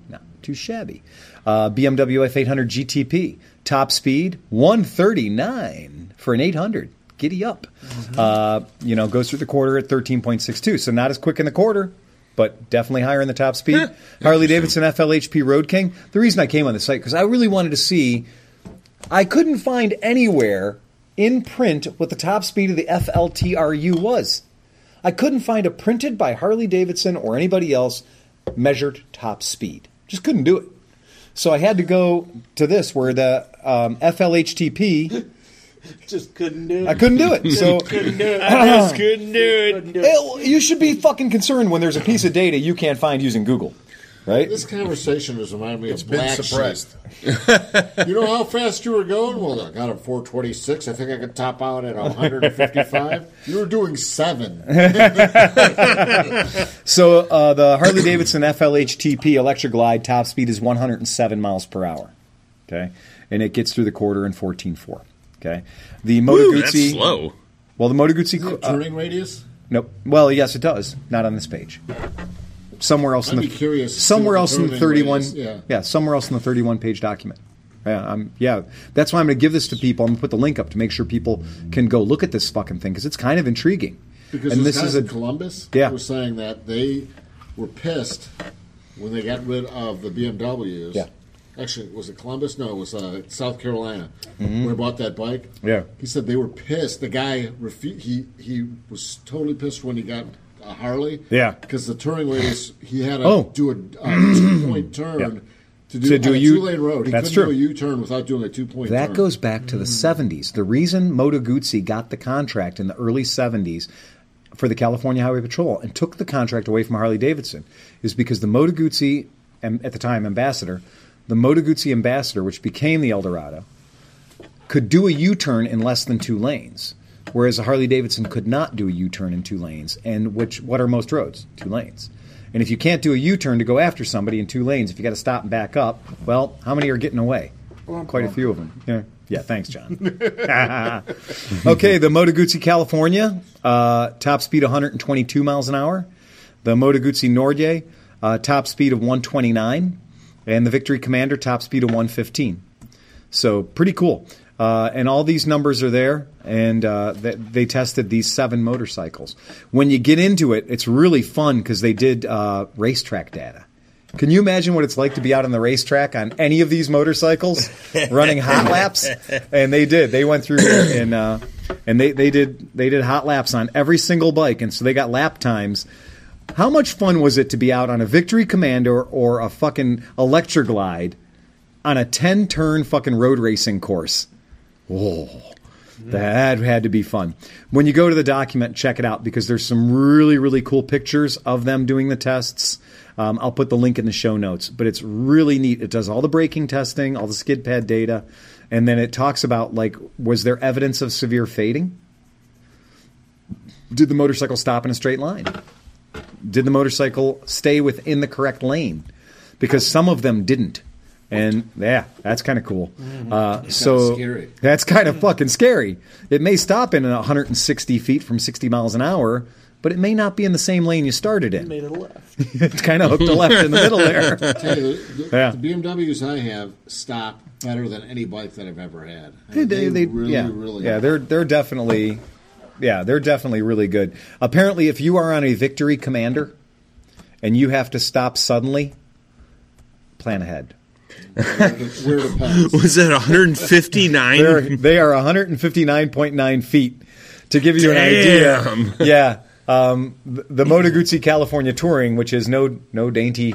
Not too shabby. Uh, BMW F800 GTP, top speed 139 for an 800. Giddy up. Uh, you know, goes through the quarter at 13.62. So not as quick in the quarter, but definitely higher in the top speed. Harley Davidson FLHP Road King. The reason I came on the site because I really wanted to see. I couldn't find anywhere in print what the top speed of the FLTRU was. I couldn't find a printed by Harley Davidson or anybody else measured top speed. Just couldn't do it. So I had to go to this where the um, FLHTP. Just couldn't do it. I couldn't do it. So *laughs* couldn't do it. I just couldn't do it. Couldn't do it. It- you should be fucking concerned when there's a piece of data you can't find using Google. right? This conversation has reminded me It's of been Black suppressed. Sheep. *laughs* You know how fast you were going? Well, I got a 426. I think I could top out at 155. You were doing seven. *laughs* So uh, the Harley Davidson FLHTP Electric Glide top speed is 107 miles per hour. Okay, and it gets through the quarter in 14.4. Okay, the Moto Ooh, that's Guzzi. slow. Well, the Moto Guzzi. Is it Uh, turning radius? nope. Well, yes, it does. Not on this page. Somewhere else in I'd the be curious somewhere what else in the 31. radius- yeah. somewhere else in the 31 page document. Yeah, I'm, yeah, that's why I'm going to give this to people. I'm going to put the link up to make sure people can go look at this fucking thing because it's kind of intriguing. Because and this guys is a in Columbus Yeah. were saying that they were pissed when they got rid of the BMWs. Yeah. Actually, was it Columbus? No, it was uh, South Carolina. When I bought that bike. Mm-hmm. Yeah. He said they were pissed. The guy refu- he he was totally pissed when he got a Harley. Yeah. Because the touring radius, he had to Oh. do a, a *clears throat* two point turn. Yeah. To do, To do a U- two lane road, he That's couldn't true. do a U turn without doing a two point. Turn. That turn. goes back to the 70s. The reason Moto Guzzi got the contract in the early 70s for the California Highway Patrol and took the contract away from Harley Davidson is because the Moto Guzzi, at the time ambassador, the Moto Guzzi ambassador, which became the Eldorado, could do a U turn in less than two lanes, whereas a Harley Davidson could not do a U turn in two lanes. And which what are most roads? Two lanes. And if you can't do a U turn to go after somebody in two lanes, if you got to stop and back up, well, how many are getting away? Quite a few of them. Yeah, yeah thanks, John. *laughs* okay, the Moto Guzzi California, uh, top speed 122 miles an hour. The Moto Guzzi Norge, uh, top speed of 129. And the Victory Commander, top speed of 115. So pretty cool. Uh, and all these numbers are there, and uh, they, they tested these seven motorcycles. When you get into it, it's really fun because they did uh, racetrack data. Can you imagine what it's like to be out on the racetrack on any of these motorcycles *laughs* running hot laps? And they did. They went through and uh, and they, they did they did hot laps on every single bike, and so they got lap times. How much fun was it to be out on a Victory Commander or a fucking Electra Glide on a 10 turn fucking road racing course. Oh, that had to be fun. When you go to the document, check it out because there's some really, really cool pictures of them doing the tests. Um, I'll put the link in the show notes, but it's really neat. It does all the braking testing, all the skid pad data, and then it talks about like, was there evidence of severe fading? Did the motorcycle stop in a straight line? Did the motorcycle stay within the correct lane? Because some of them didn't. And yeah, that's kind of cool. Uh, so scary. that's kind of fucking scary. It may stop in 160 feet from 60 miles an hour, but it may not be in the same lane you started in. Made a left. *laughs* it's kind of hooked a left in the middle there. *laughs* Tell you, the, Yeah. the BMWs I have stop better than any bike that I've ever had. They, they, they- really, yeah, really. yeah, they're they're definitely, yeah, they're definitely really good. Apparently, if you are on a Victory Commander, and you have to stop suddenly, plan ahead. *laughs* Was that 159? They're, they are 159.9 feet. To give you Damn. an idea, yeah, um, the, the Moto Guzzi California Touring, which is no no dainty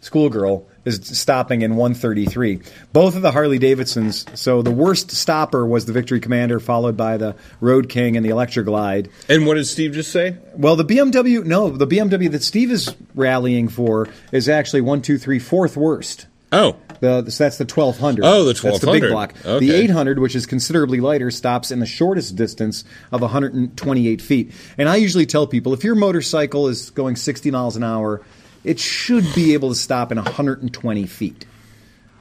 schoolgirl, is stopping in 133. Both of the Harley Davidsons. So the worst stopper was the Victory Commander, followed by the Road King and the Electra Glide. And what did Steve just say? Well, the BMW, no, the BMW that Steve is rallying for is actually one, two, three, fourth worst. Oh, The, so that's the 1200. Oh, the 1200. That's the big block. Okay. The 800, which is considerably lighter, stops in the shortest distance of 128 feet. And I usually tell people if your motorcycle is going 60 miles an hour, it should be able to stop in 120 feet.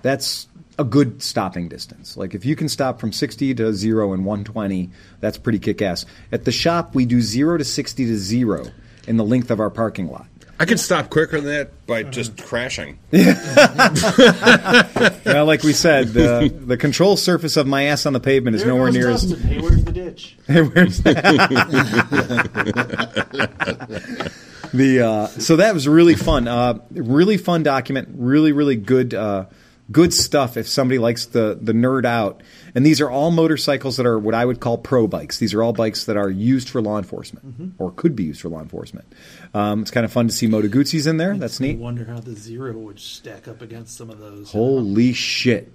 That's a good stopping distance. Like if you can stop from 60 to 0 in 120, that's pretty kick ass. At the shop, we do 0 to 60 to 0 in the length of our parking lot. I could stop quicker than that by just crashing. Now, *laughs* like we said, the, the control surface of my ass on the pavement is There nowhere goes near as Dustin. Hey, where's the ditch? *laughs* Hey, Where's *laughs* the uh, so that was really fun. Uh, really fun document. Really, really good. Uh, good stuff. If somebody likes the the nerd out, and these are all motorcycles that are what I would call pro bikes. These are all bikes that are used for law enforcement or could be used for law enforcement. Um, it's kind of fun to see Moto Guzzi's in there. That's I neat. wonder how the zero would stack up against some of those. Holy shit!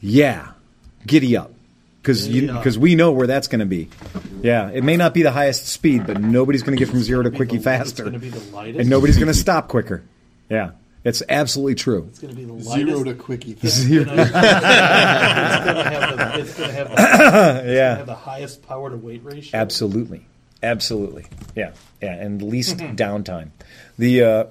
Yeah, giddy up. Because up. because we know where that's going to be. Yeah, it may not be the highest speed, but nobody's going to get from zero to quickie faster, gonna be the lightest. and nobody's going to stop quicker. Yeah, It's absolutely true. It's going to be the lightest. Zero to quickie. *laughs* It's going to have the, it's gonna have the, it's gonna Yeah, have the highest power to weight ratio. absolutely, absolutely. Yeah, yeah, and least downtime. The uh,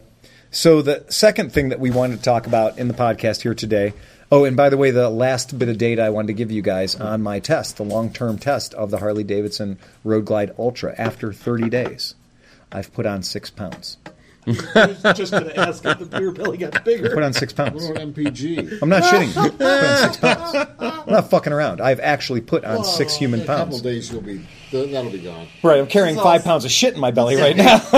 so the second thing that we wanted to talk about in the podcast here today. Oh, and by the way, the last bit of data I wanted to give you guys on my test, the long-term test of the Harley Davidson Road Glide Ultra. After 30 days, I've put on six pounds. I was just going to ask if the beer belly got bigger. Put on six pounds. Or MPG. I'm not shitting. I *laughs* put on six pounds. I'm not fucking around. I've actually put on six human In a couple pounds. days, you'll be that'll be gone. Right, I'm carrying five also- pounds of shit in my belly *laughs* right now. *laughs*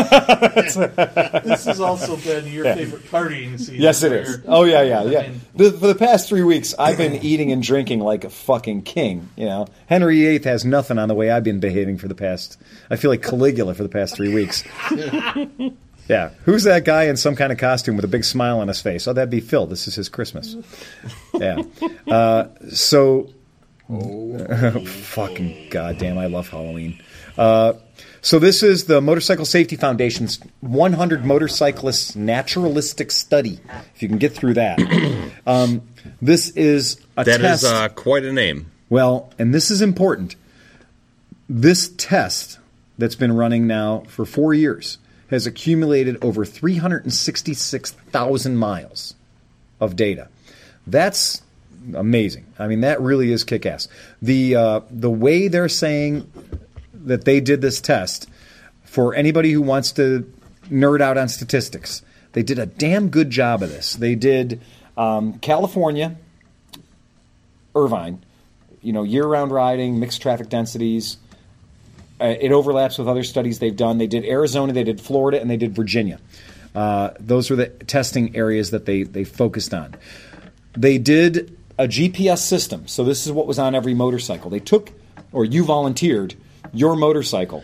This has also been your favorite partying season. yes, it is. Oh yeah, yeah, I yeah. mean, The, for the past three weeks, I've been eating and drinking like a fucking king. You know, Henry VIII has nothing on the way I've been behaving for the past. I feel like Caligula for the past three weeks. Yeah, who's that guy in some kind of costume with a big smile on his face? Oh, that'd be Phil. This is his Christmas. *laughs* Yeah. Uh, so *laughs* fucking goddamn, I love Halloween. Uh, so this is the Motorcycle Safety Foundation's 100 Motorcyclists Naturalistic Study. If you can get through that, *clears throat* um, this is a That test. is uh, quite a name. Well, and this is important. This test that's been running now for four years has accumulated over 366,000 miles of data. That's amazing. I mean, that really is kick ass. The, uh, the way they're saying that they did this test, for anybody who wants to nerd out on statistics, they did a damn good job of this. They did um, California, Irvine, you know, year-round riding, mixed traffic densities. Uh, it overlaps with other studies they've done. They did Arizona, they did Florida, and they did Virginia. Uh, those were the testing areas that they they focused on. They did a GPS system. So this is what was on every motorcycle. They took, or you volunteered, your motorcycle.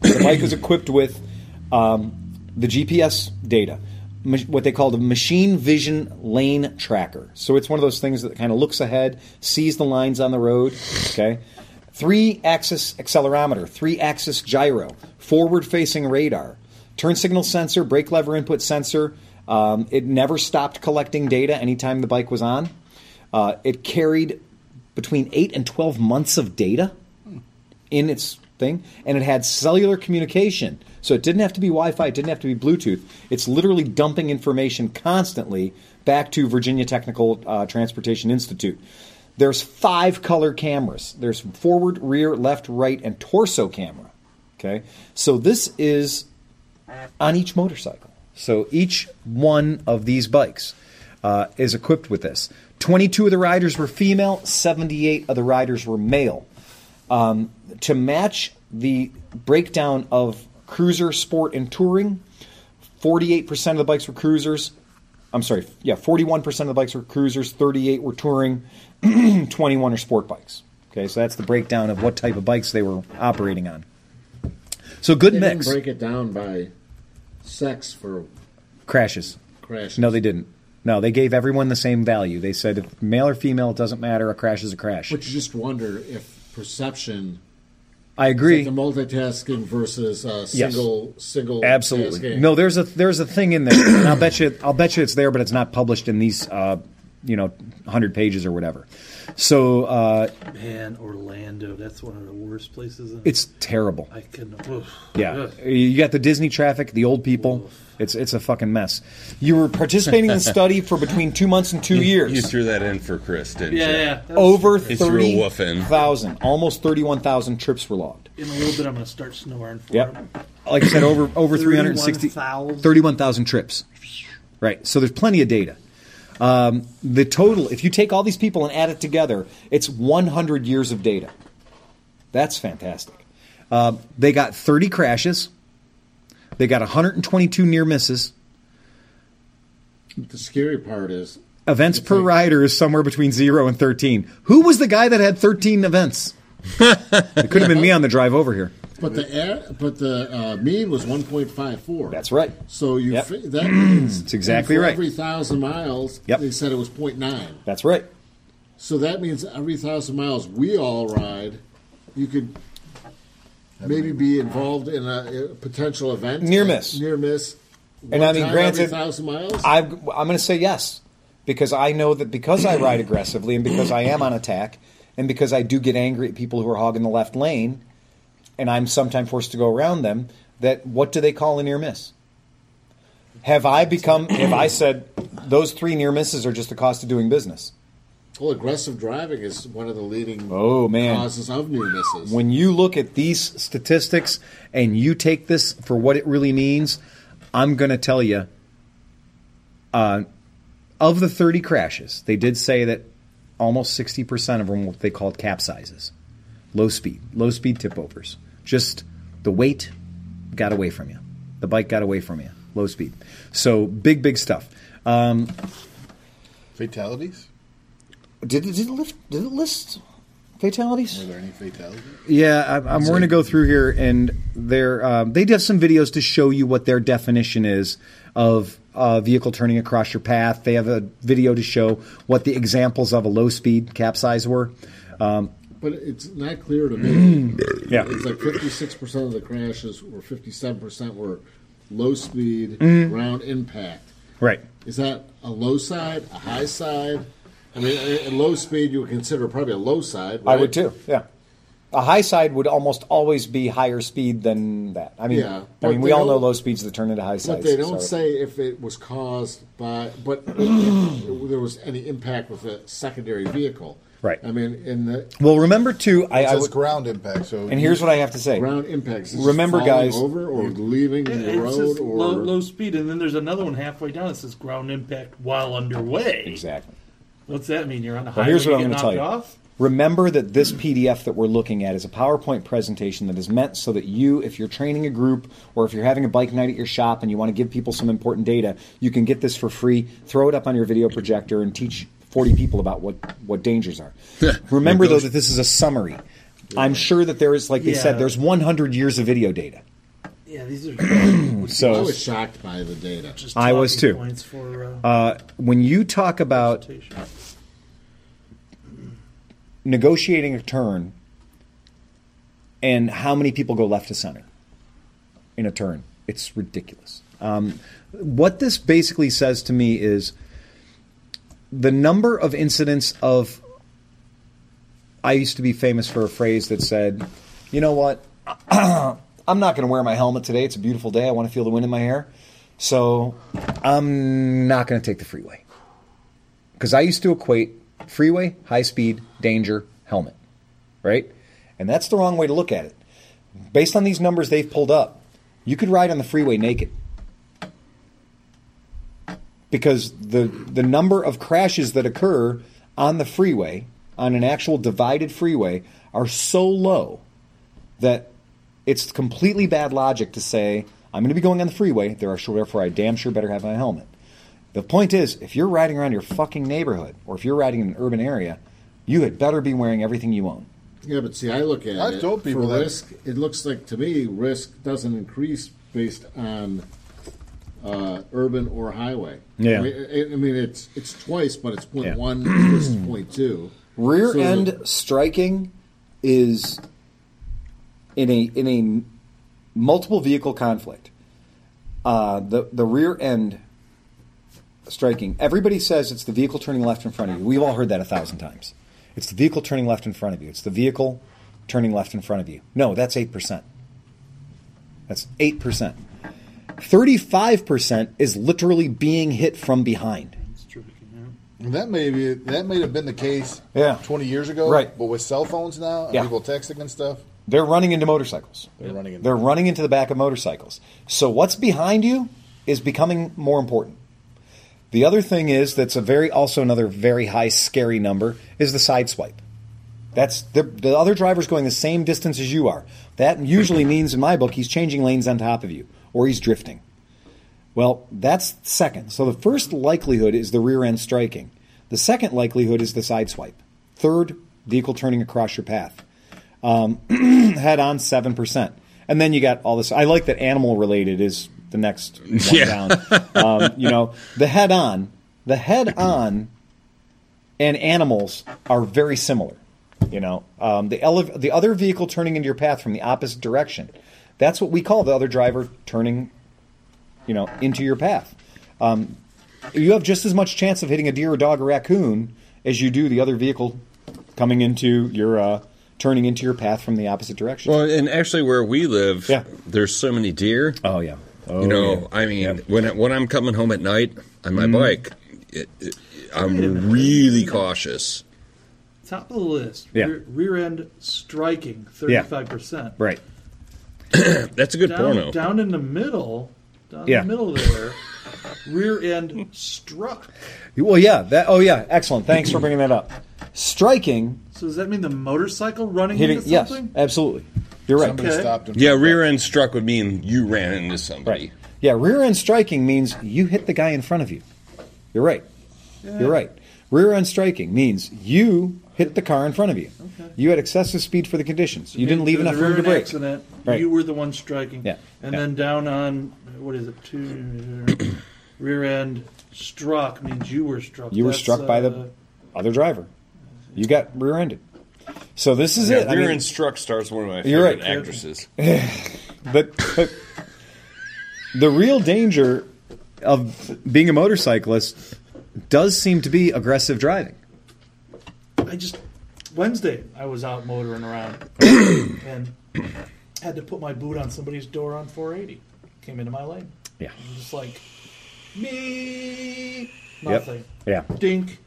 The bike was equipped with um, the GPS data, what they call the machine vision lane tracker. So it's one of those things that kind of looks ahead, sees the lines on the road. Okay, three axis accelerometer, three axis gyro, forward facing radar, turn signal sensor, brake lever input sensor. Um, it never stopped collecting data anytime the bike was on. Uh, it carried between eight and twelve months of data in its thing, and it had cellular communication. So it didn't have to be Wi Fi, it didn't have to be Bluetooth. It's literally dumping information constantly back to Virginia Technical uh, Transportation Institute. There's five color cameras there's forward, rear, left, right, and torso camera. Okay? So this is on each motorcycle. So each one of these bikes uh, is equipped with this. 22 of the riders were female, 78 of the riders were male. Um, to match the breakdown of cruiser, sport, and touring, 48% of the bikes were cruisers. I'm sorry, yeah, 41% of the bikes were cruisers, 38 were touring, *clears throat* 21 are sport bikes. Okay, so that's the breakdown of what type of bikes they were operating on. So good They mix. break it down by sex for Crashes. crashes. No, they didn't. No, they gave everyone the same value. They said if male or female, it doesn't matter. A crash is a crash. But you just wonder if perception, I agree. the multitasking versus uh, Yes. single single. Absolutely. tasking. No, there's a there's a thing in there, and I'll bet you I'll bet you it's there, but it's not published in these uh, you know hundred pages or whatever. So uh, Man, Orlando, that's one of the worst places. In, it's terrible. I couldn't. oof. Yeah, Ugh. you got the Disney traffic, the old people. It's it's a fucking mess. You were participating in the study for between two months and two years. You threw that in for Chris, didn't Yeah, you? yeah. that was Over super. threw a thirty woof in. thousand, almost thirty-one thousand trips were logged. In a little bit, I'm going to start snoring for Yep. him. Like I said, over over 360 31,000. 31,000 trips. Right. So there's plenty of data. Um, the total, if you take all these people and add it together, it's 100 years of data. That's fantastic. Uh, they got 30 crashes. They got 122 near misses. The scary part is Events per like- rider is somewhere between zero and 13. Who was the guy that had 13 events? It could have been me on the drive over here. But the air, but the uh, mean was one point five four. That's right. So you Yep. fi- that means That's exactly right. Every thousand miles, Yep. they said it was 0.9. That's right. So that means every thousand miles we all ride, you could maybe be involved in a, a potential event, Near miss. near miss, And I mean, granted, thousand miles. I'm, I'm going to say yes because I know that because I ride aggressively and because I am on attack and because I do get angry at people who are hogging the left lane and I'm sometimes forced to go around them, that what do they call a near miss? Have I become, have I said those three near misses are just the cost of doing business? well, aggressive driving is one of the leading Oh, man. causes of near misses. When you look at these statistics and you take this for what it really means, I'm going to tell you uh, of the 30 crashes, they did say that almost 60% of them what they called capsizes. Low speed, low speed tip overs. Just the weight got away from you. The bike got away from you. Low speed. So big, big stuff. Um, Fatalities? did, it, did, it list, did it list fatalities? Were there any fatalities? Yeah, I, I'm, we're going to go through here, and they're, um, they have some videos to show you what their definition is of a vehicle turning across your path. They have a video to show what the examples of a low speed capsize were. Um, but it's not clear to me. *clears throat* Yeah. It's like 56% of the crashes or 57% were low speed Mm-hmm. ground impact. right. Is that a low side, a high side? I mean, a, a low speed you would consider probably a low side. I would too. Yeah. A high side would almost always be higher speed than that. I mean, Yeah, I mean, we all know low speeds that turn into high sides. But they don't so- say if it was caused by, but if *clears throat* there was any impact with a secondary vehicle. Right. I mean, in the Well, remember too. I, It I says would, ground impact. So and here's what I have to say. ground impacts. is it Remember, falling guys- over or leaving Yeah, the it road says or low, low speed, and then there's another one halfway down that says ground impact while underway. Exactly. What's that mean? You're on the Well, highway. here's what I'm going to tell you. Off? Remember that this PDF that we're looking at is a PowerPoint presentation that is meant so that you, if you're training a group or if you're having a bike night at your shop and you want to give people some important data, you can get this for free, throw it up on your video projector, and teach 40 people about what, what dangers are. Remember, though, that this is a summary. I'm sure that there is, like they Yeah. said, there's 100 years of video data. Yeah, these are *coughs* I So was shocked by the data. just I was talking too. Points for uh, uh, when you talk about presentation. Negotiating a turn and how many people go left to center in a turn. It's ridiculous. Um, what this basically says to me is the number of incidents of. I used to be famous for a phrase that said, you know what? *clears throat* I'm not going to wear my helmet today. It's a beautiful day. I want to feel the wind in my hair. So I'm not going to take the freeway because I used to equate freeway, high speed, danger, helmet, right? And that's the wrong way to look at it. Based on these numbers they've pulled up, you could ride on the freeway naked. Because the the number of crashes that occur on the freeway, on an actual divided freeway, are so low that it's completely bad logic to say, I'm going to be going on the freeway, there are sure, therefore I damn sure better have my helmet. The point is, if you're riding around your fucking neighborhood, or if you're riding in an urban area, you had better be wearing everything you own. Yeah, but see, I look at I've it told people for that- risk. It looks like to me risk doesn't increase based on uh, urban or highway. Yeah. I mean, it, I mean it's it's twice, but it's point Yeah. one versus point two. Rear So the- end striking is in a in a multiple vehicle conflict. Uh, the the rear end striking. Everybody says it's the vehicle turning left in front of you. We've all heard that a thousand times. It's the vehicle turning left in front of you. It's the vehicle turning left in front of you. No, that's eight percent. That's eight percent. Thirty-five percent is literally being hit from behind. It's true. yeah. And that may be that may have been the case Yeah. 20 years ago. Right. But with cell phones now and Yeah. people texting and stuff, They're running into motorcycles. they're running in. They're running into the back of motorcycles. So what's behind you is becoming more important. The other thing is that's a very also another very high scary number is the side swipe. That's the, the other driver's going the same distance as you are. That usually means in my book he's changing lanes on top of you or he's drifting. Well, that's second. So the first likelihood is the rear end striking. The second likelihood is the side swipe. Third, vehicle turning across your path um, *clears throat* head on seven percent, and then you got all this. I like that animal related is the next *laughs* one Yeah. down. Um, you know, the head on, the head on, and animals are very similar. You know, um, the ele- the other vehicle turning into your path from the opposite direction. That's what we call the other driver turning you know, into your path. Um, you have just as much chance of hitting a deer, a dog, or raccoon as you do the other vehicle coming into your uh, turning into your path from the opposite direction. Well, and actually, where we live, Yeah. there's so many deer. oh yeah, oh, you know, yeah. I mean, Yep. when when I'm coming home at night on my bike, it, it, I'm really cautious. Top of the list. Yeah. Rear, rear end striking, thirty-five percent. right. *coughs* That's a good Down, porno. down in the middle, down Yeah. in the middle there, *laughs* rear end struck. Well, yeah. That. Oh, yeah. Excellent. Thanks for bringing that up. Striking, So does that mean the motorcycle running hitting. into Yes, something? absolutely. You're right. Somebody Okay. stopped him. Yeah, rear end struck would mean you ran into somebody. Right. Yeah, rear end striking means you hit the guy in front of you. You're right. You're right. Rear end striking means you hit the car in front of you. Okay. You had excessive speed for the conditions. You didn't leave enough room to rear-end brake. Accident. Right. You were the one striking. Yeah. And Yeah. then down on what is it? Two rear end struck means you were struck. You were That's, struck by uh, the other driver. You got rear ended. So this is Yeah, it. I rear mean, end struck stars one of my You're favorite right. actresses. *laughs* but, but the real danger of being a motorcyclist does seem to be aggressive driving. I just Wednesday I was out motoring around *coughs* and had to put my boot on somebody's door on 480. Came into my lane. Yeah. I'm just like me. Yep. Nothing. Yeah. Dink.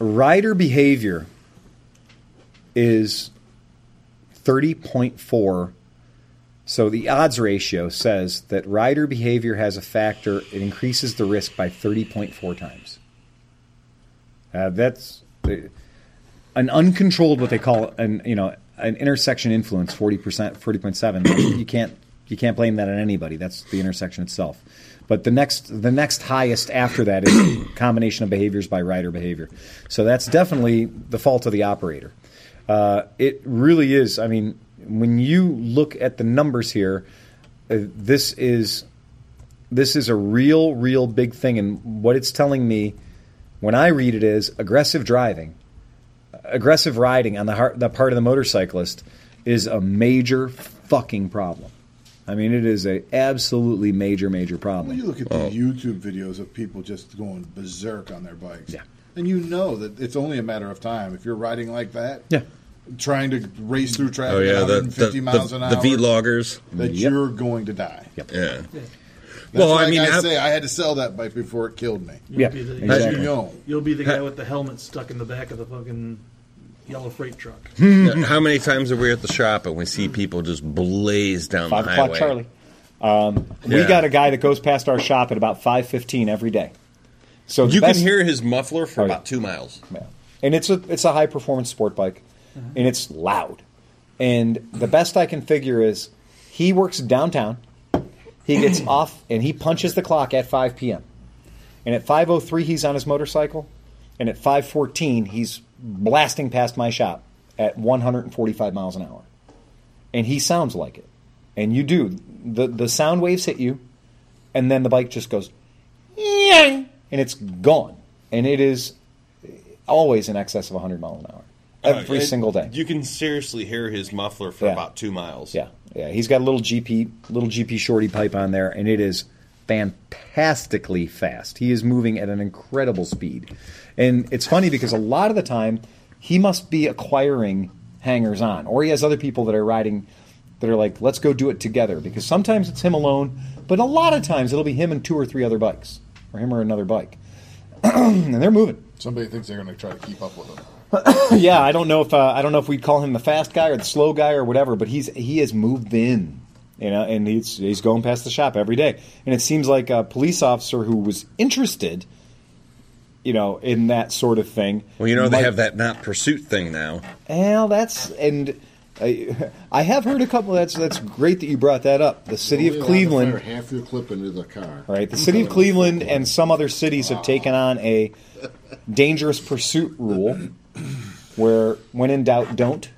rider behavior is 30.4 so the odds ratio says that rider behavior has a factor it increases the risk by 30.4 times uh, that's an uncontrolled what they call an you know an intersection influence 40% 40.7 you can't you can't blame that on anybody. That's the intersection itself. But the next the next highest after that is *coughs* combination of behaviors by rider behavior. So that's definitely the fault of the operator. Uh, it really is i mean when you look at the numbers here uh, this is this is a real real big thing. And what it's telling me when i read it is aggressive driving aggressive riding on the, har the part of the motorcyclist is a major fucking problem. I mean, it is a absolutely major, major problem. When problem. you look at the oh. YouTube videos of people just going berserk on their bikes, Yeah. and you know that it's only a matter of time if you're riding like that, Yeah. trying to race through traffic Oh yeah, at the 150 the, miles the, an the hour, vloggers. that Yep. you're going to die. Yep. Yeah. Yeah. That's Well, like I mean, I how- say, I had to sell that bike before it killed me. You'll Yeah, be the, As exactly. you know, You'll be the guy with the helmet stuck in the back of the fucking yellow freight truck. How many times are we at the shop and we see people just blaze down Five the o'clock, highway? Charlie. Um, We got a guy that goes past our shop at about five fifteen every day. So You best- can hear his muffler for Oh, about two miles. Yeah. And it's a it's a high performance sport bike, and it's loud. And the best I can figure is he works downtown. He gets *clears throat* off and he punches the clock at 5 p.m. And at 5:03 he's on his motorcycle, and at 5:14 he's blasting past my shop at 145 miles an hour. And he sounds like it. And you do the the sound waves hit you, and then the bike just goes, "Yang," and it's gone. And it is always in excess of 100 miles an hour every Uh, single day. You can seriously hear his muffler for Yeah. about two miles. Yeah, yeah. He's got a little GP, little GP shorty pipe on there, and it is fantastically fast. He is moving at an incredible speed, and it's funny because a lot of the time he must be acquiring hangers on, or he has other people that are riding that are like, "Let's go do it together." Because sometimes it's him alone, but a lot of times it'll be him and two or three other bikes, or him or another bike, *clears throat* and they're moving. somebody thinks they're going to try to keep up with them. *laughs* yeah, I don't know if uh, I don't know if we'd call him the fast guy or the slow guy or whatever, but he's he has moved in, you know, and he's he's going past the shop every day, and it seems like a police officer who was interested, you know, in that sort of thing. Well, you know they have that not pursuit thing now. Well, that's and. I, *laughs* I have heard a couple. That's that's great that you brought that up. The city of only allowed to Cleveland, half your clip into the car. right? The city of *laughs* Cleveland and some other cities have taken on a dangerous pursuit rule, where when in doubt, don't,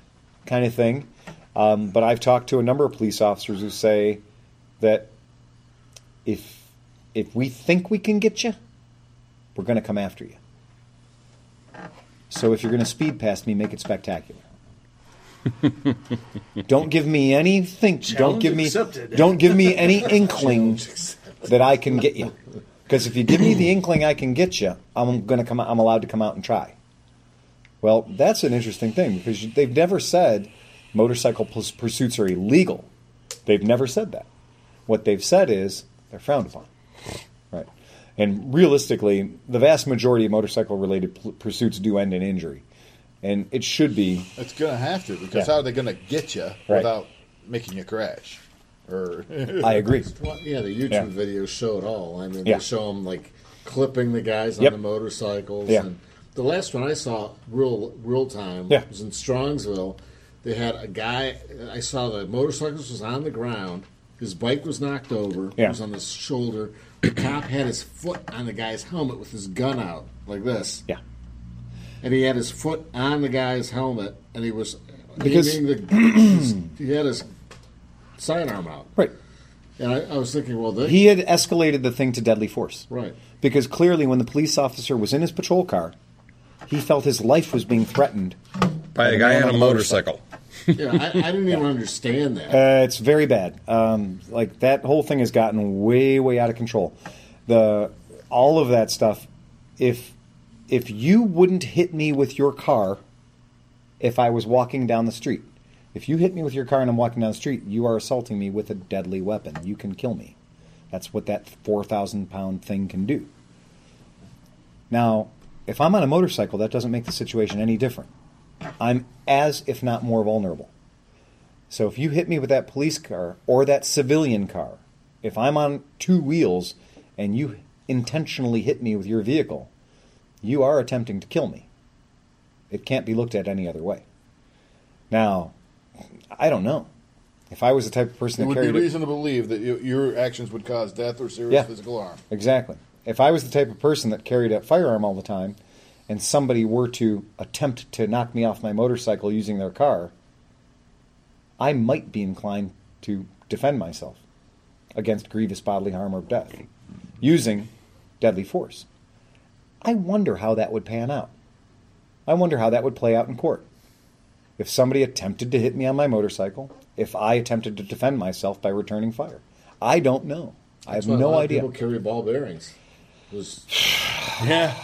kind of thing. Um, but I've talked to a number of police officers who say that if if we think we can get you, we're going to come after you. So if you're going to speed past me, make it spectacular. *laughs* don't give me any think. don't give me. accepted. Don't give me any *laughs* inkling that I can get you. Because if you give me the inkling I can get you, I'm going to come. I'm allowed to come out and try. Well, that's an interesting thing because they've never said motorcycle pus- pursuits are illegal. They've never said that. What they've said is they're frowned upon. Right. And realistically, the vast majority of motorcycle related pl- pursuits do end in injury. And it should be. It's gonna have to because Yeah. how are they gonna get you Right. without making you crash? Or *laughs* I agree. Yeah, the YouTube Yeah. videos show it all. I mean, Yeah. they show them like clipping the guys on Yep. the motorcycles. Yeah. And the last one I saw real real time Yeah. was in Strongsville. They had a guy. I saw the motorcycles was on the ground. His bike was knocked over. Yeah. It was on his shoulder. The cop had his foot on the guy's helmet with his gun out like this, Yeah. and he had his foot on the guy's helmet, and he was Because- the. he had his sidearm out. Right. And I, I was thinking, well, they, He had escalated the thing to deadly force. right. Because clearly, when the police officer was in his patrol car, he felt his life was being threatened. By a guy on a motorcycle. *laughs* Yeah, I, I didn't even understand that. Uh, it's very bad. Um, like that whole thing has gotten way, way out of control. The all of that stuff. If if you wouldn't hit me with your car, if I was walking down the street, if you hit me with your car and I'm walking down the street, you are assaulting me with a deadly weapon. You can kill me. That's what that four thousand pound thing can do. Now, if I'm on a motorcycle, that doesn't make the situation any different. I'm as, if not more, vulnerable. So if you hit me with that police car or that civilian car, if I'm on two wheels and you intentionally hit me with your vehicle, you are attempting to kill me. It can't be looked at any other way. Now, I don't know. If I was the type of person there that would be carried it, reason to believe that you, your actions would cause death or serious Yeah. physical harm. Exactly. If I was the type of person that carried a firearm all the time and somebody were to attempt to knock me off my motorcycle using their car, I might be inclined to defend myself against grievous bodily harm or death using deadly force. I wonder how that would pan out. I wonder how that would play out in court. If somebody attempted to hit me on my motorcycle, if I attempted to defend myself by returning fire. I don't know. I have That's why a no idea. People carry ball bearings. Was *sighs* Yeah.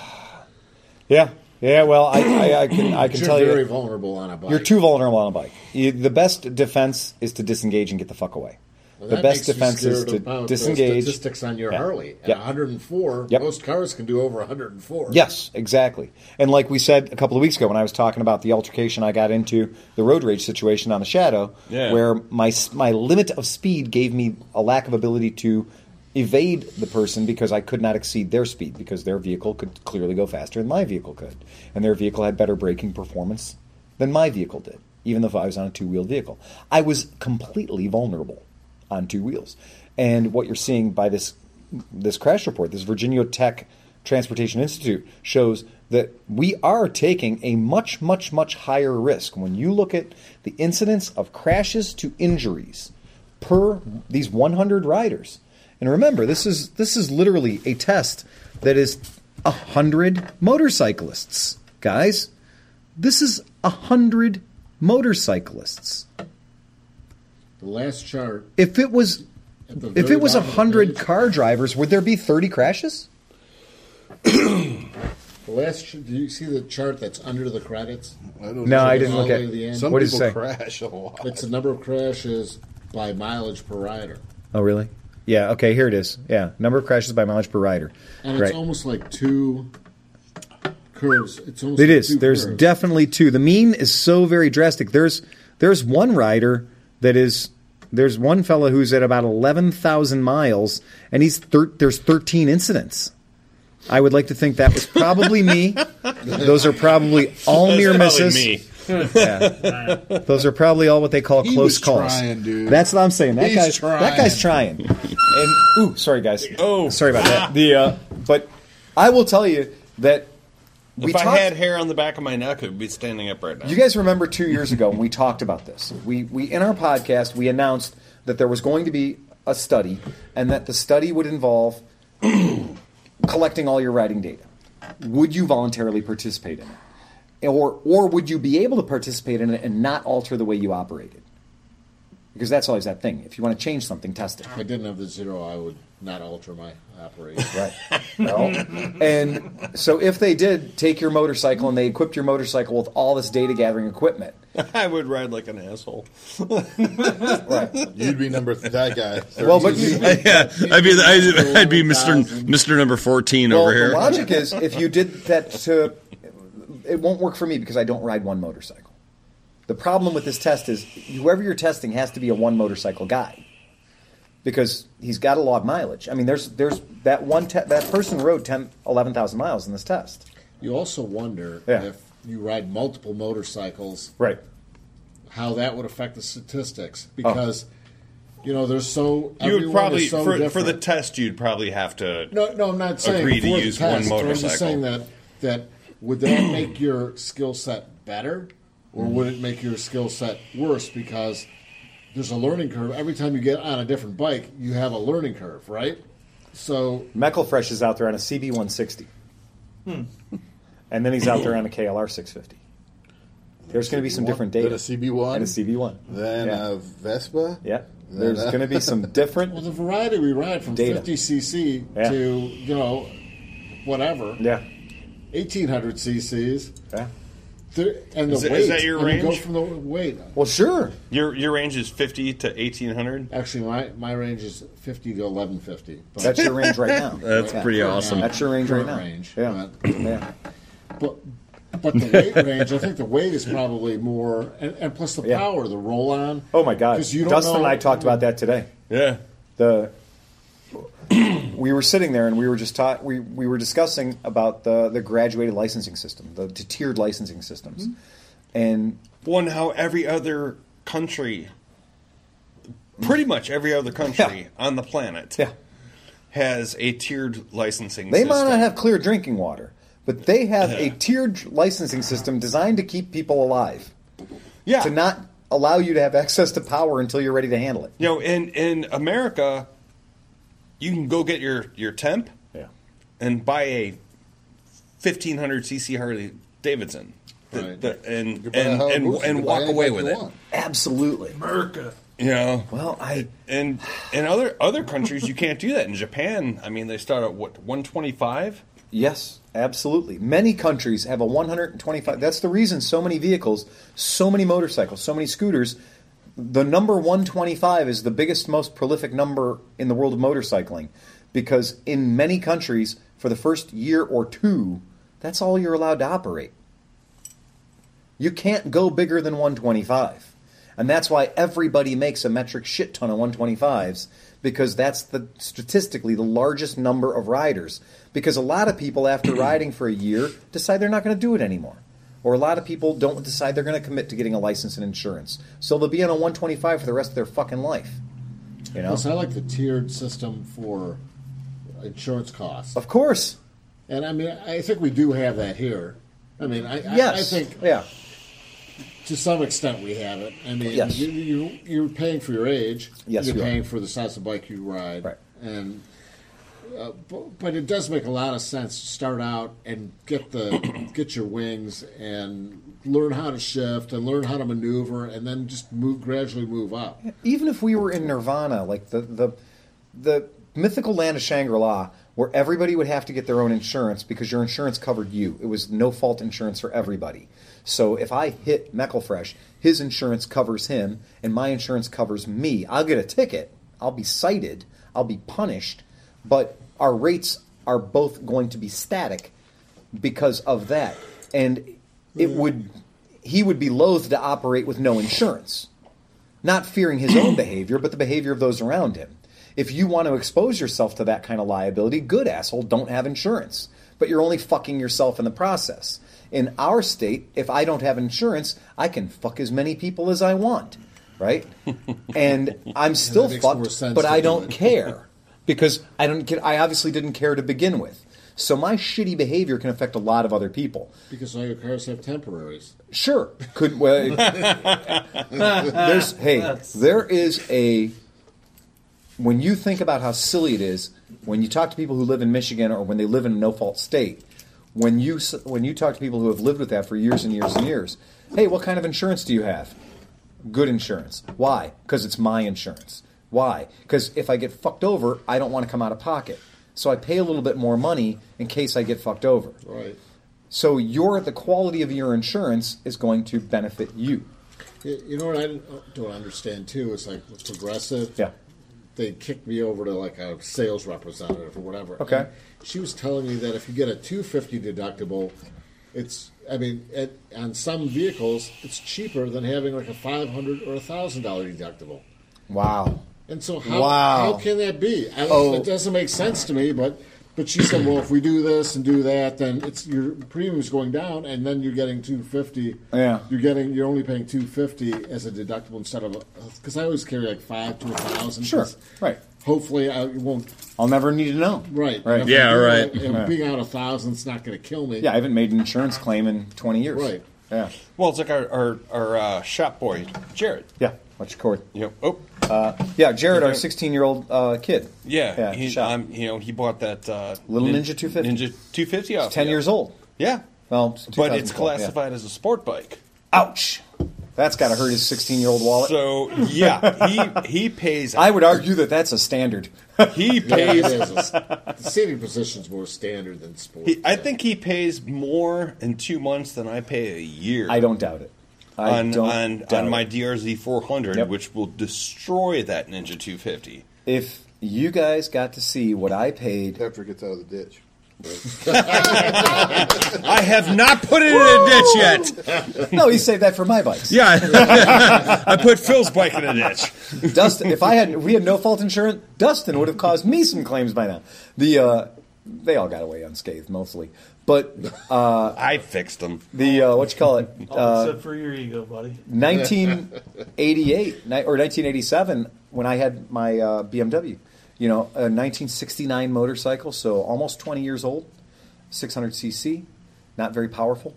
Yeah, yeah. Well, I, I, I can I can you're tell very you, vulnerable on a bike. you're too vulnerable on a bike. You, the best defense is to disengage and get the fuck away. Well, the best defense is to the uh, disengage. Statistics on your Yeah. Harley at Yep. 104. Yep. Most cars can do over 104. Yes, exactly. And like we said a couple of weeks ago when I was talking about the altercation I got into, the road rage situation on the Shadow, Yeah. where my my limit of speed gave me a lack of ability to evade the person because I could not exceed their speed because their vehicle could clearly go faster than my vehicle could, and their vehicle had better braking performance than my vehicle did, even though I was on a two wheeled vehicle. I was completely vulnerable on two wheels, and what you're seeing by this this crash report, this Virginia Tech Transportation Institute shows that we are taking a much, much, much higher risk when you look at the incidence of crashes to injuries per these 100 riders. And remember, this is this is literally a test that is a hundred motorcyclists, guys. This is a hundred motorcyclists. The last chart. If it was if it was a bottom of the hundred car drivers, would there be 30 crashes? The last. Do you see the chart that's under the credits? I don't No, know. I didn't look at way to the end. Some What does it people say? crash a lot. It's the number of crashes by mileage per rider, Oh, really? Yeah. Okay. Here it is. Yeah. Number of crashes by mileage per rider. and it's right. almost like two curves. It's almost. It like is. two There's curves. definitely two. The mean is so very drastic. There's there's one rider that is there's one fella who's at about eleven thousand miles, and he's thir- there's thirteen incidents. I would like to think that was probably me. *laughs* Those are probably all near misses. probably me. *laughs* Yeah. Those are probably all what they call He close was calls. trying, dude. That's what I'm saying. That He's guy's that guy's trying. And ooh, sorry guys. Oh. sorry about that. The uh, but I will tell you that we If I talked- had hair on the back of my neck, it would be standing up right now. you guys remember two years ago when we talked about this? We, we in our podcast we announced that there was going to be a study, and that the study would involve *clears throat* collecting all your riding data. Would you voluntarily participate in it? Or or would you be able to participate in it and not alter the way you operated? Because that's always that thing. If you want to change something, test it. If I didn't have the zero, I would not alter my operation. *laughs* Right. Well, and so if they did take your motorcycle and they equipped your motorcycle with all this data gathering equipment, *laughs* I would ride like an asshole. *laughs* right? You'd be number th- that guy. Well, but 13. you- yeah, I'd be I'd, I'd be Mister Mister Number Fourteen Well, over here. the logic is if you did that to, it won't work for me because I don't ride one motorcycle. The problem with this test is whoever you're testing has to be a one motorcycle guy because he's got to log mileage. I mean, there's there's that one te- that person rode 10, 11,000 miles in this test. You also wonder Yeah. if you ride multiple motorcycles, Right. how that would affect the statistics because oh. you know there's so you would probably so for, for the test you'd probably have to. No, no, I'm not saying agree to for the use one test, but I'm motorcycle. just saying that that would that make your skill set better, or would it make your skill set worse because there's a learning curve every time you get on a different bike? You have a learning curve, right? So Meckelfresh is out there on a CB 160. Hmm. And then he's out there on a KLR 650. There's going to be some different data. Then a CB1. And a CB1. Then yeah. a Vespa. yeah. There's going to be some different. *laughs* well, the variety we ride from Data. 50 cc Yeah. to you know whatever yeah. 1800 cc's. Yeah. There, and the Is it- weight. is that your and you Go from the weight. Well, sure. Your your range is fifty to eighteen hundred. Actually, my, my range is 50 to 1150. But That's your range right now. *laughs* That's Yeah. pretty awesome. That's your range right now. range, Yeah. but- yeah. But but the weight *laughs* range, I think the weight is probably more, and, and plus the Yeah. power, the roll on. Oh my God! 'Cause you don't Dustin know- and I talked about that today. Yeah. The we were sitting there and we were just taught we, we were discussing about the the graduated licensing system, the tiered licensing systems, mm-hmm. and One how every other country, pretty much every other country on the planet, yeah, has a tiered licensing. System. They system. might not have clear drinking water, but they have a tiered licensing system designed to keep people alive, yeah. to not allow you to have access to power until you're ready to handle it. You know, in in America, you can go get your your temp Yeah. and buy a fifteen hundred cc Harley Davidson, The- Right. the- and You can buy a and and, and walk away with it. want. Absolutely. America. You know, Well, I and in other other countries you can't do that. In Japan, I mean, they start at what one twenty five. Yes, absolutely. Many countries have a 125. That's the reason so many vehicles, so many motorcycles, so many scooters. The number 125 is the biggest, most prolific number in the world of motorcycling because in many countries, for the first year or two, that's all you're allowed to operate. You can't go bigger than 125. And that's why everybody makes a metric shit ton of 125s because that's the statistically the largest number of riders. Because a lot of people after riding for a year decide they're not going to do it anymore. Or a lot of people don't decide they're going to commit to getting a license and insurance. So they'll be on a 125 for the rest of their fucking life. You know? Plus, I like the tiered system for insurance costs. Of course. And I mean, I think we do have that here. I mean, I, I, I think Yeah. to some extent we have it. I mean, Yes. you, you, you're paying for your age. Yes, you're you are. paying for the size of bike you ride. Right. And uh, but, but it does make a lot of sense to start out and get the *coughs* get your wings and learn how to shift and learn how to maneuver and then just move gradually move up. even if we were in Nirvana, like the the the mythical land of Shangri-La, where everybody would have to get their own insurance because your insurance covered you. It was no fault insurance for everybody. So if I hit Meckelfresh, his insurance covers him, and my insurance covers me. I'll get a ticket. I'll be cited. I'll be punished. But our rates are both going to be static because of that. And it would he would be loath to operate with no insurance not fearing his own behavior, but the behavior of those around him. If you want to expose yourself to that kind of liability, good asshole, don't have insurance. But you're only fucking yourself in the process. In our state, if I don't have insurance, I can fuck as many people as I want, right? *laughs* And I'm still fucked, but I do don't care because I don't get. I obviously didn't care to begin with. So my shitty behavior can affect a lot of other people. Because all your cars have temporaries. Sure, could well. *laughs* there's hey, there is a. When you think about how silly it is, when you talk to people who live in Michigan or when they live in a no-fault state, when you when you talk to people who have lived with that for years and years and years, hey, what kind of insurance do you have? Good insurance. Why? Because it's my insurance. Why? Because if I get fucked over, I don't want to come out of pocket. So I pay a little bit more money in case I get fucked over. Right. So your the quality of your insurance is going to benefit you. You know what I don't- uh, don't understand too is like with Progressive. Yeah. They kicked me over to like a sales representative or whatever. Okay. She was telling me that if you get a 250 deductible, it's I mean at, on some vehicles it's cheaper than having like a 500 or a thousand dollar deductible. Wow. And so how Wow. how can that be? I, Oh. It doesn't make sense to me. But but she said, well, if we do this and do that, then it's your premium's going down, and then you're getting two fifty. Yeah. You're getting you're only paying two fifty as a deductible instead of because I always carry like five to a thousand. Sure. Right. Hopefully, I won't. I'll never need to know. Right. Right. Yeah, do, right. if Yeah. Being out a thousand, it's not going to kill me. Yeah, I haven't made an insurance claim in 20 years. Right. Yeah. Well, it's like our our, our uh, shop boy, Jared. Yeah. What's your cord? You know, oh, Yeah, Jared, our 16 year old uh, kid. yeah, Yeah, he, shop. um, you know, he bought that uh, Little nin- Ninja 250. Ninja 250 off. 10 yeah. years old. Yeah, Well, but it's 2012, yeah. classified as a sport bike. Ouch. That's got to hurt his 16 year old wallet. So yeah, he he pays. *laughs* I would argue that that's a standard. *laughs* he Yeah, pays. it is. the seating position's more standard than sport. He, I think he pays more in two months than I pay a year. I don't doubt it. I on on, on my. DRZ 400, Yep. which will destroy that Ninja 250. If you guys got to see what I paid, After it gets out of the ditch. *laughs* I have not put it in a ditch yet. no, he saved that for my bikes. Yeah, *laughs* I put Phil's bike in a ditch. Dustin, if I had, we had no fault insurance, Dustin would have caused me some claims by now. The uh, they all got away unscathed mostly, but uh, I fixed them. the uh, what you call it, *laughs* All uh, except for your ego, buddy. 1988 ni- or 1987 when I had my uh, BMW. You know, a 1969 motorcycle, so almost 20 years old, 600cc, not very powerful.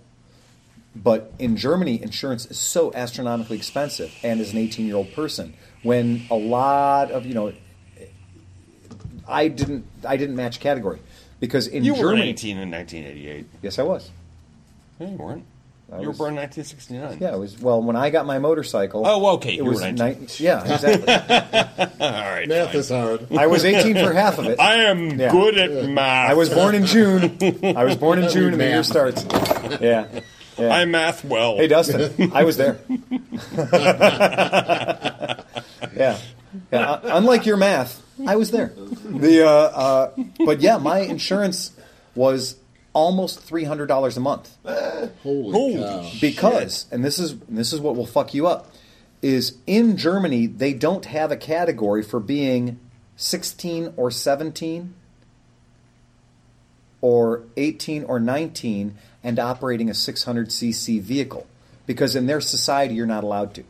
But in Germany, insurance is so astronomically expensive, and as an 18 year old person, when a lot of you know, I didn't I didn't match category because in You were Germany, 18 in 1988. yes, I was. No, you weren't. I you was- were born in 1969. Yeah, it was. Well, when I got my motorcycle, Oh, okay, it you were was 19. nine- yeah, exactly. *laughs* All right. Math fine. is hard. I was 18 for half of it. I am Yeah. good at math. I was born in June. I was born in *laughs* June, and the year starts. Yeah. yeah. I math well. Hey, Dustin, *laughs* I was there. yeah. yeah. uh, Unlike your math, I was there. The uh, uh, but yeah, my insurance was almost three hundred dollars a month Holy, Holy cow. because, and this is this is what will fuck you up, is in Germany they don't have a category for being sixteen or seventeen or 18 or 19 and operating a 600cc vehicle because in their society you're not allowed to.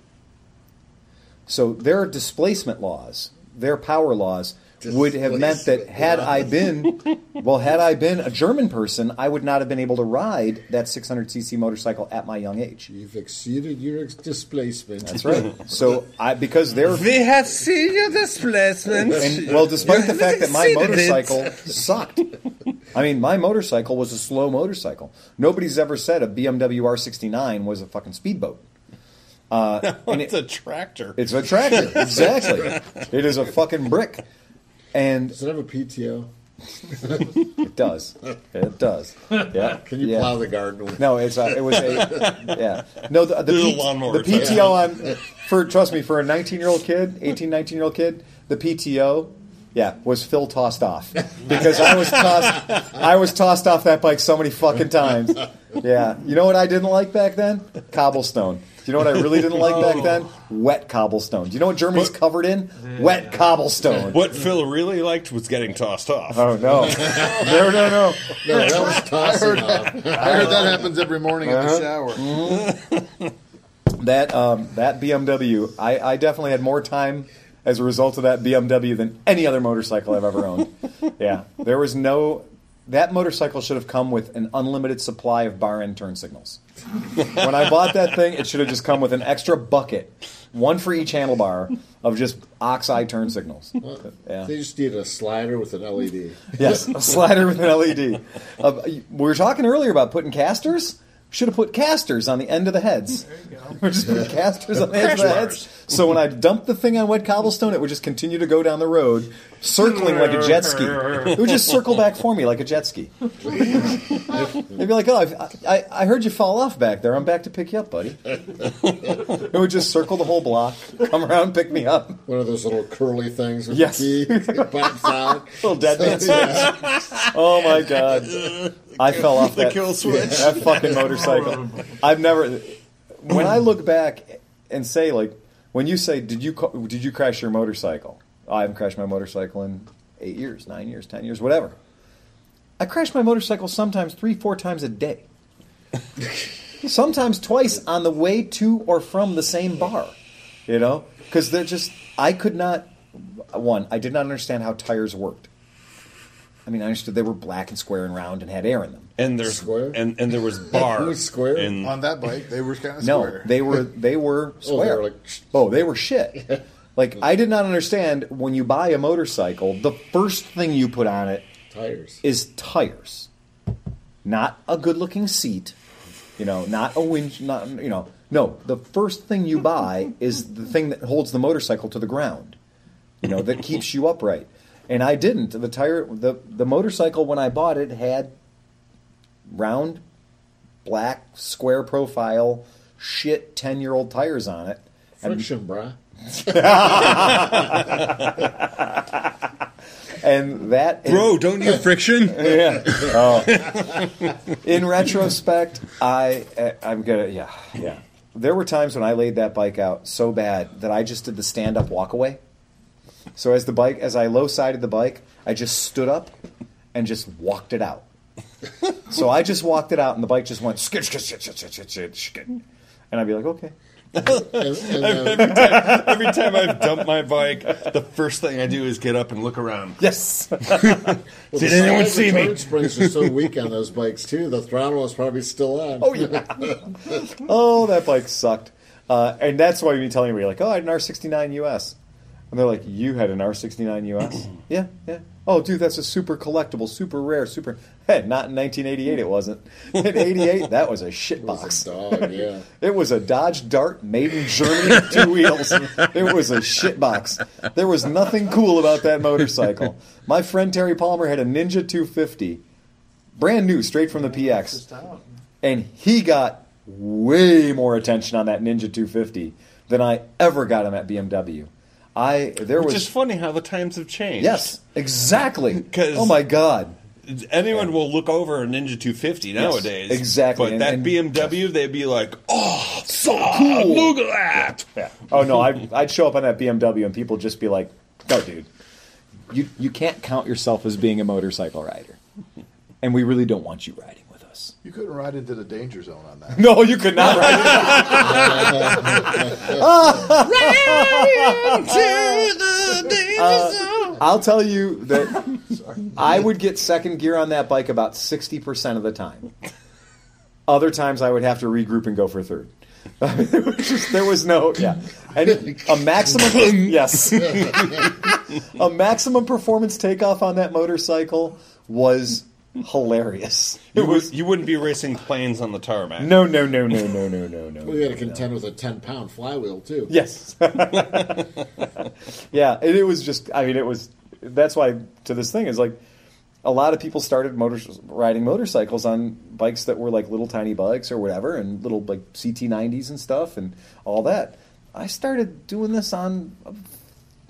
So their displacement laws, their power laws would have meant that *laughs* had I been well had I been a German person, I would not have been able to ride that 600cc motorcycle at my young age. You've exceeded your ex- displacement. That's right. So I because they're we have seen your displacement. and well, despite You the fact that my exceeded it. motorcycle sucked. I mean, my motorcycle was a slow motorcycle. Nobody's ever said a BMW R69 was a fucking speedboat. Uh, *laughs* and it's it- a tractor. it's a tractor, *laughs* exactly. It is a fucking brick, and Does it have a PTO? *laughs* it does. It does. *laughs* Yeah. Can you yeah. plow the garden with No, it's a, it was a *laughs* yeah. No, the, the, P- the PTO on for trust me for a 19 year old kid, 18, 19 year old kid, the PTO. Yeah, was Phil tossed off because I was tossed. I was tossed off that bike so many fucking times. Yeah, you know what I didn't like back then? Cobblestone. Do you know what I really didn't like back then? Wet cobblestone. Do you know what Germany's But- covered in? Wet cobblestone. What Phil really liked was getting tossed off. Oh no, no, no, no. *laughs* No, that was tossing off. I heard that happens every morning in Uh-huh. the shower. That um, that BMW, I, I definitely had more time as a result of that BMW than any other motorcycle I've ever owned. *laughs* yeah, there was no that motorcycle should have come with an unlimited supply of bar end turn signals. *laughs* when I bought that thing, it should have just come with an extra bucket, one for each handlebar, of just oxide turn signals. Yeah. They just need a slider with an LED. Yes, a slider with an LED. *laughs* Uh, we were talking earlier about putting casters. Should have put casters on the end of the heads. We're *laughs* just putting casters on the ends of the heads. So when I dumped the thing on wet cobblestone, it would just continue to go down the road, circling like a jet ski. *laughs* It would just circle back for me like a jet ski. They'd be like, "Oh, I've, I, I heard you fall off back there. I'm back to pick you up, buddy." It would just circle the whole block, come around, pick me up. One of those little curly things with Yes. the key. It pops out. *laughs* Little dead man. Yeah. Oh my god! I fell off The that kill switch. *laughs* that fucking motorcycle. I've never. When I look back and say like, when you say, "Did you ca- did you crash your motorcycle?" Oh, I haven't crashed my motorcycle in eight years, nine years, ten years, whatever. I crash my motorcycle sometimes three, four times a day. *laughs* sometimes twice on the way to or from the same bar. You know, because they're just. I could not. One, I did not understand how tires worked. I mean, I understood they were black and square and round and had air in them. And there's Square? and and there was bar was square? in On that bike, they were kind of No, square. they were they were *laughs* Oh, they square. were like- oh, they were shit. *laughs* Like I did not understand when you buy a motorcycle, the first thing you put on it Tires. is tires, not a good-looking seat. You know, not a winch. Not you know, no. The first thing you buy is the thing that holds the motorcycle to the ground. You know, that keeps you upright. And I didn't. The tire, the the motorcycle when I bought it had round, black, square profile, shit ten year old tires on it. Friction, bruh. And that Bro, don't you friction? yeah. Oh. In retrospect, I uh, I'm gonna yeah yeah. There were times when I laid that bike out so bad that I just did the stand up walk away. So as the bike as I low sided the bike, I just stood up and just walked it out. So I just walked it out, and the bike just went skid skid skid skid skid skid skid, and I'd be like, okay. And, and then, Every time I've dumped my bike, the first thing I do is get up and look around. Yes. well, Did the anyone side see me? return springs are so weak on those bikes too. The throttle is probably still on. Oh yeah. *laughs* oh, that bike sucked. Uh, and that's why you tell anybody like, oh, I had an R69 US, and they're like, you had an R69 US? *clears throat* yeah, yeah. Oh, dude, that's a super collectible, super rare, super. Hey, not in 1988, it wasn't. *laughs* In '88, that was a shit It was box. a dog. Yeah. It was a Dodge Dart made in Germany with two wheels. It was a shit box. There was nothing cool about that motorcycle. My friend Terry Palmer had a Ninja 250, brand new, straight from the PX and he got way more attention on that Ninja 250 than I ever got him at BMW. I there Which was is funny how the times have changed. yes, exactly. *laughs* Because Oh my god. Anyone will look over a Ninja 250 nowadays. exactly. But And- that and- BMW, they'd be like, oh, so ah, cool. Look at that. Yeah. Oh no, I'd, I'd show up on that BMW and people just be like, "No, dude, you you can't count yourself as being a motorcycle rider, and we really don't want you riding us." You couldn't ride into the danger zone on that. *laughs* No, you could not ride. *laughs* Uh, I'll tell you that I would get second gear on that bike about 60% of the time. Other times I would have to regroup and go for third. It was just- there was no, yeah. And a maximum, yes. *laughs* a maximum performance takeoff on that motorcycle was hilarious. It You, was, would, you wouldn't be racing planes on the tarmac. no, no, no, no, no, no, no, no. We had to contend with a ten pound flywheel too. Yes. *laughs* yeah, and it was just. I mean, it was. That's why to this thing is like a lot of people started motor riding motorcycles on bikes that were like little tiny bikes or whatever, and little like CT90s and stuff and all that. I started doing this on a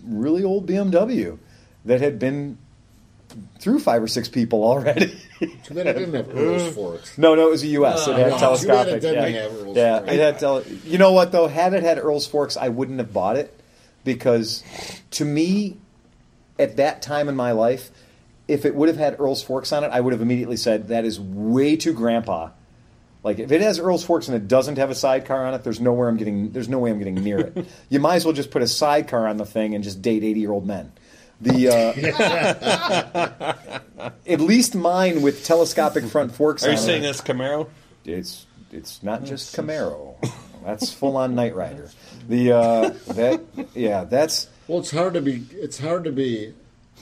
really old BMW that had been through five or six people already. Too bad it didn't have Earles forks. No, no, it was a U.S. it had Oh, too bad it telescopic. didn't yeah, have Earles yeah it had. Tele- you know what though? Had it had Earles forks, I wouldn't have bought it because, to me, at that time in my life, if it would have had Earles forks on it, I would have immediately said that is way too grandpa. Like if it has Earles forks and it doesn't have a sidecar on it, there's nowhere I'm getting. There's no way I'm getting near it. *laughs* you might as well just put a sidecar on the thing and just date 80 year old men. The uh, *laughs* at least mine with telescopic front forks. Are you on it. saying this Camaro? It's it's not just Camaro. That's full on Knight Rider. The uh, that yeah, that's Well, it's hard to be. It's hard to be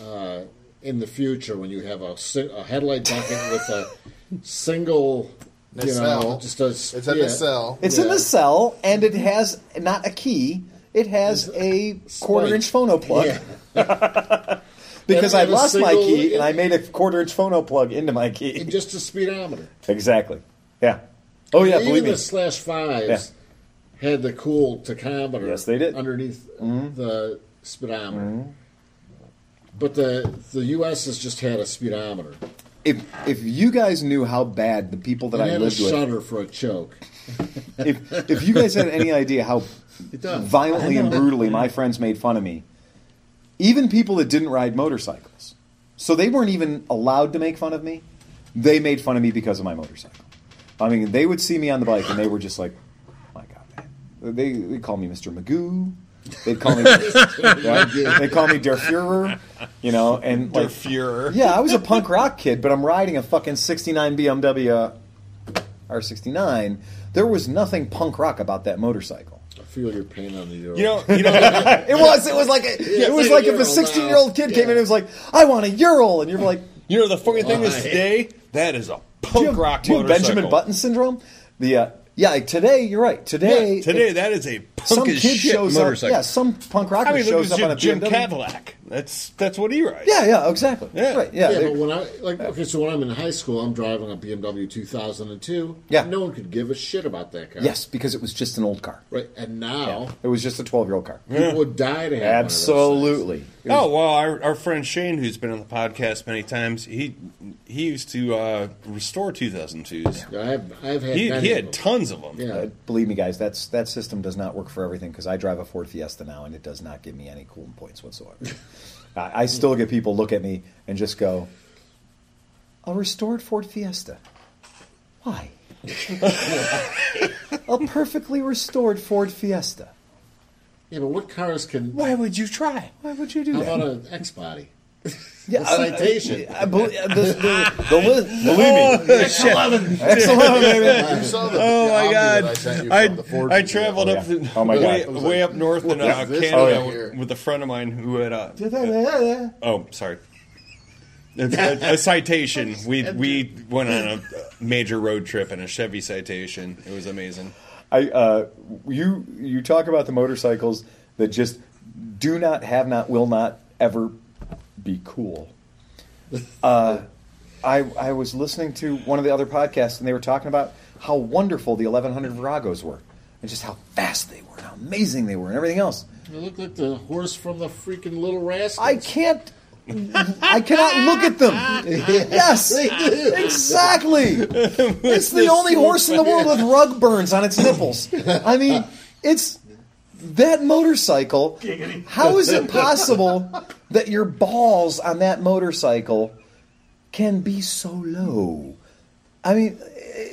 uh, in the future when you have a, a headlight bucket with a single, you know, just a. It's a yeah. nacelle. it's in Yeah. the cell and it has not a key. It has a quarter inch phono plug Yeah, *laughs* because I lost my key and I made a quarter inch phono plug into my key. and just a speedometer. Exactly. Yeah. Oh yeah, Even believe me. the slash fives had the cool tachometer. Yes, they did. Mm-hmm. underneath the speedometer. But the the U.S. has just had a speedometer. If if you guys knew how bad the people that It I lived with, shutter for a choke. if if you guys had any *laughs* idea how It does. violently and brutally my friends made fun of me, even people that didn't ride motorcycles, so they weren't even allowed to make fun of me. They made fun of me because of my motorcycle. I mean, they would see me on the bike and they were just like, oh "My God, man!" They they call me Mister Magoo. They'd call me, *laughs* yeah, they call me Der Fuhrer, you know, and Der like, Fuhrer. yeah, I was a punk rock kid, but I'm riding a fucking '69 BMW R69. There was nothing punk rock about that motorcycle. I feel your pain on the Ural. You know, you *laughs* know. It was. It was like. A, it was like a if a 16 year old now. kid came in Yeah. and was like, "I want a Ural," and you're like, You know the funny thing is today that is a "Do punk you have, rock do you have. Benjamin Button syndrome?" The uh, yeah. Today, you're right. Today, Yeah, today that is a punk some kid shit shows up. Yeah, some punk rocker I mean, shows up on a Jim BMW. Cadillac. That's that's what he rides. Yeah, yeah, exactly. Yeah. Right. Yeah. Yeah, but when I like okay, so when I'm in high school, I'm driving a BMW 2002. Yeah. no one could give a shit about that car. yes, because it was just an old car. right. And now It was just a 12 year old car. people would die to have one of those Absolutely. Was- Oh well, our, our friend Shane, who's been on the podcast many times, he he used to uh, restore 2002s. things. I've, I've had He, he had tons of them. Yeah. Uh, believe me, guys, that's that system does not work for everything because I drive a Ford Fiesta now, and it does not give me any cooling points whatsoever. *laughs* I, I still get people look at me and just go, "A restored Ford Fiesta? Why? *laughs* a perfectly restored Ford Fiesta? Yeah, but what cars can? Why would you try? Why would you do that? How that?" about an X body? Yeah, A citation. I, I, believe, the, the, the, *laughs* li- believe me, excellent, baby. You saw the, Oh the my Omni God! I sent you I, from the Ford I traveled Oh, up yeah. to, Oh, my way, God. way up north in uh, Canada Oh, here. with a friend of mine who had uh, oh sorry a, a, a citation. *laughs* We we went on a major road trip in a Chevy citation. It was amazing. I uh, you you talk about the motorcycles that just do not have not will not ever be cool. *laughs* Uh, I I was listening to one of the other podcasts and they were talking about how wonderful the 1100 Viragos were and just how fast they were and how amazing they were and everything else. They look like the horse from the freaking Little Rascals. I can't. I cannot look at them. *laughs* Yes, exactly. *laughs* It's the only horse in the world with rug burns on its nipples. I mean, it's that motorcycle. How is it possible that your balls on that motorcycle can be so low? I mean,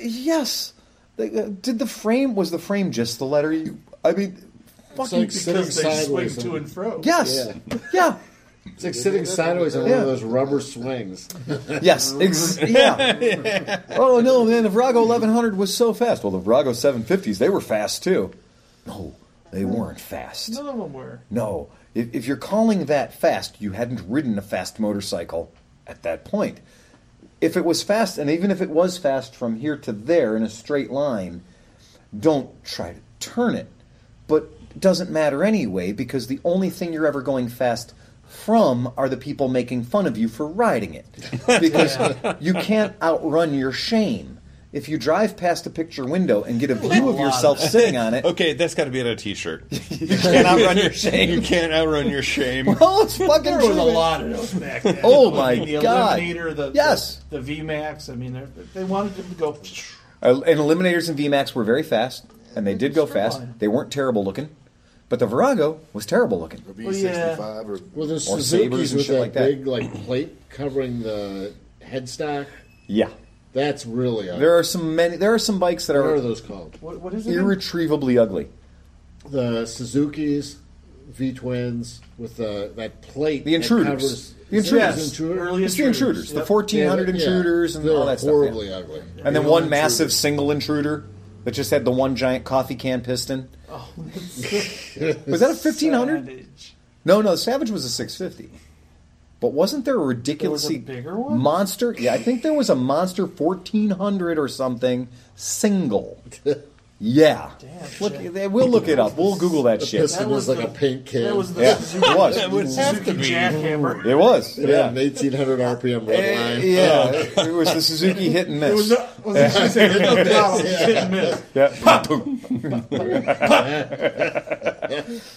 yes. Uh, Did the frame was the frame just the letter U? I mean, fucking like because they swing sideways to and- and fro. yes, Yeah. yeah. It's like sitting sideways on one of those rubber swings. Yes, ex- *laughs* yeah. Oh no, man! The Virago 1100 was so fast. Well, the Virago 750s they were fast too. No, they weren't fast. None of them were. No, if, if you're calling that fast, you hadn't ridden a fast motorcycle at that point. If it was fast, and even if it was fast from here to there in a straight line, don't try to turn it. But it doesn't matter anyway because the only thing you're ever going fast from are the people making fun of you for riding it. *laughs* Because you can't outrun your shame. If you drive past a picture window and get a view of yourself sitting on it, *laughs* Okay, that's got to be on a T-shirt. *laughs* you can't outrun your shame. you can't outrun your shame. Oh, it's fucking There true. was a lot of those back then. Oh, my the God. Eliminator, the, Yes. the, the VMAX. I mean, they're- wanted them to go. Uh, and Eliminators and VMAX were very fast, and they did go Straight fast. line. They weren't terrible looking, but the Virago was terrible looking. Or Well, yeah. V65 or Well, there's Or Sabres Suzuki's and with shit that like that. big like plate covering the headstock. Yeah, That's really ugly. there are some many. There are some bikes that what are are those called? What, what is it? irretrievably ugly. The Suzuki's V twins with the that plate. The that intruders. covers- The Is it intruders. intruder? Early It's the intruders, the Yep. 1400 Yeah, yeah. intruders, and They're all that stuff. yeah. horribly ugly. And then one intruders. massive single intruder that just had the one giant coffee can piston. Oh, *laughs* Was that a 1500? Savage. No, no, Savage was a 650. But wasn't there a ridiculously bigger one? monster? Yeah, I think there was a monster 1400 or something single. *laughs* Yeah. Damn, Look, Jack. we'll look it up. We'll Google that shit. Piston That was was like the- a paint can. That was the Yeah, Suzuki, it was. That would have to Suzuki jackhammer. It was. It Yeah. an 1800 RPM red Eh, line. yeah, it was the Suzuki hit and miss. It was, a, was it, she said, hit the bottom, hit and miss. yeah, *laughs* *laughs*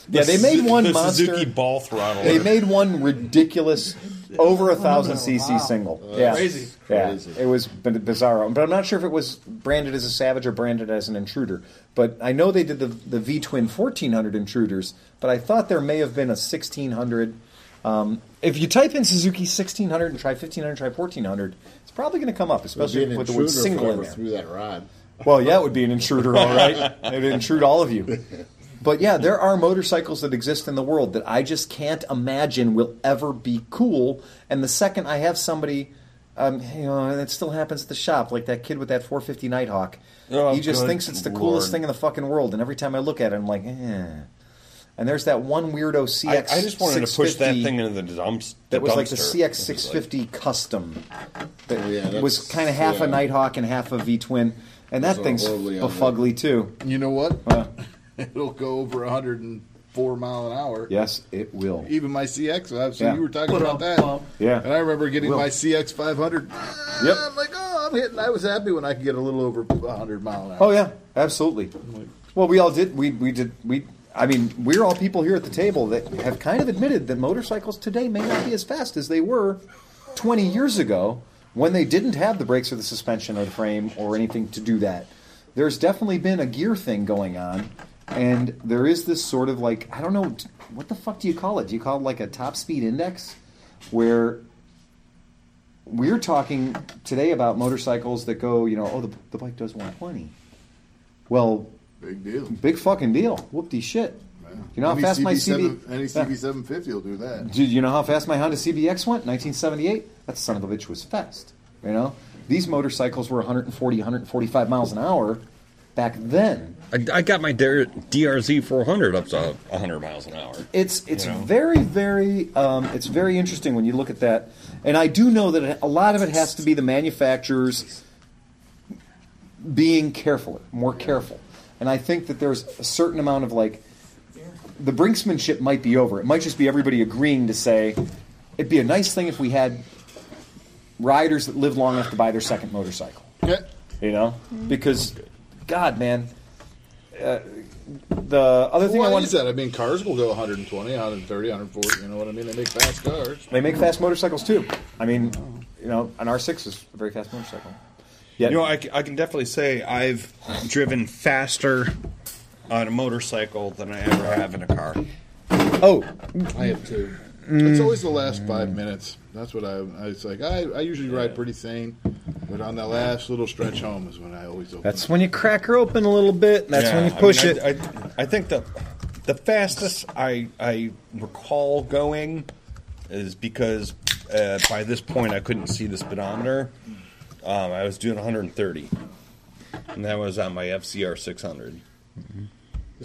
they made one the monster. Suzuki ball throttle. They made one ridiculous over a thousand cc Wow. single. yeah, Crazy. Yeah, Crazy. it was b- bizarre. But I'm not sure if it was branded as a Savage or branded as an Intruder. But I know they did the the V twin 1400 Intruders. But I thought there may have been a 1600. Um, if you type in Suzuki 1600 and try 1500, try 1400, it's probably going to come up, It would be especially with the word single in there. through that rod. Well, yeah, it would be an intruder, all right. It would intrude all of you. *laughs* But yeah, there are motorcycles that exist in the world that I just can't imagine will ever be cool. And the second I have somebody, um, you know, and it still happens at the shop, like that kid with that 450 Nighthawk. Oh, he just thinks it's the Lord. coolest thing in the fucking world. And every time I look at it, I'm like, eh. And there's that one weirdo I, CX. I just wanted to push that thing into the dumps. That was like the. CX 650 custom. That Oh, yeah, was kind of half yeah. a Nighthawk and half a V twin. And that thing's horribly ugly. befugly too. You know what? Uh, *laughs* It'll go over 104 mile an hour. yes, it will. Even my CX. So Yeah. you were talking Put about up, that. bump. Yeah. And I remember getting my CX 500. Yep. I'm like, oh, I'm hitting. I was happy when I could get a little over 100 mile an hour. Oh yeah, absolutely. Well, we all did. We we did. We. I mean, we're all people here at the table that have kind of admitted that motorcycles today may not be as fast as they were 20 years ago when they didn't have the brakes or the suspension or the frame or anything to do that. There's definitely been a gear thing going on, and there is this sort of like I don't know what the fuck do you call it? Do you call it like a top speed index, where we're talking today about motorcycles that go, you know, oh the, the bike does 120. Well, Big deal. Big fucking deal. Whoop-de shit. You know how Any fast my CB7 CB... Any Yeah. CB750 will do that. Dude, you know how fast my Honda CBX went? 1978? That son of a bitch was fast. You know? These motorcycles were 140, 145 miles an hour back then. I, I got my DR- DRZ 400 up to 100 miles an hour. It's it's You know? very very um, it's very interesting when you look at that, and I do know that a lot of it has to be the manufacturers being careful, more careful, and I think that there's a certain amount of like the brinksmanship might be over. It might just be everybody agreeing to say it'd be a nice thing if we had riders that live long enough to buy their second motorcycle. Yeah. You know, because God, man. Uh, the other thing I Why wanted is that? I mean, cars will go 120, 130, 140. You know what I mean? They make fast cars. They make fast motorcycles too. I mean, you know, an R6 is a very fast motorcycle. Yeah, You know, I, c- I can definitely say I've driven faster on a motorcycle than I ever have in a car. oh, I have two. It's always the last five minutes. That's what I. I it's like I, I usually ride pretty sane, but on that last little stretch home is when I always open. that's when you crack her open a little bit. And that's Yeah, when you I push mean, it. I, I, I think the the fastest I I recall going is because uh, by this point I couldn't see the speedometer. Um, I was doing 130, and that was on my FCR 600.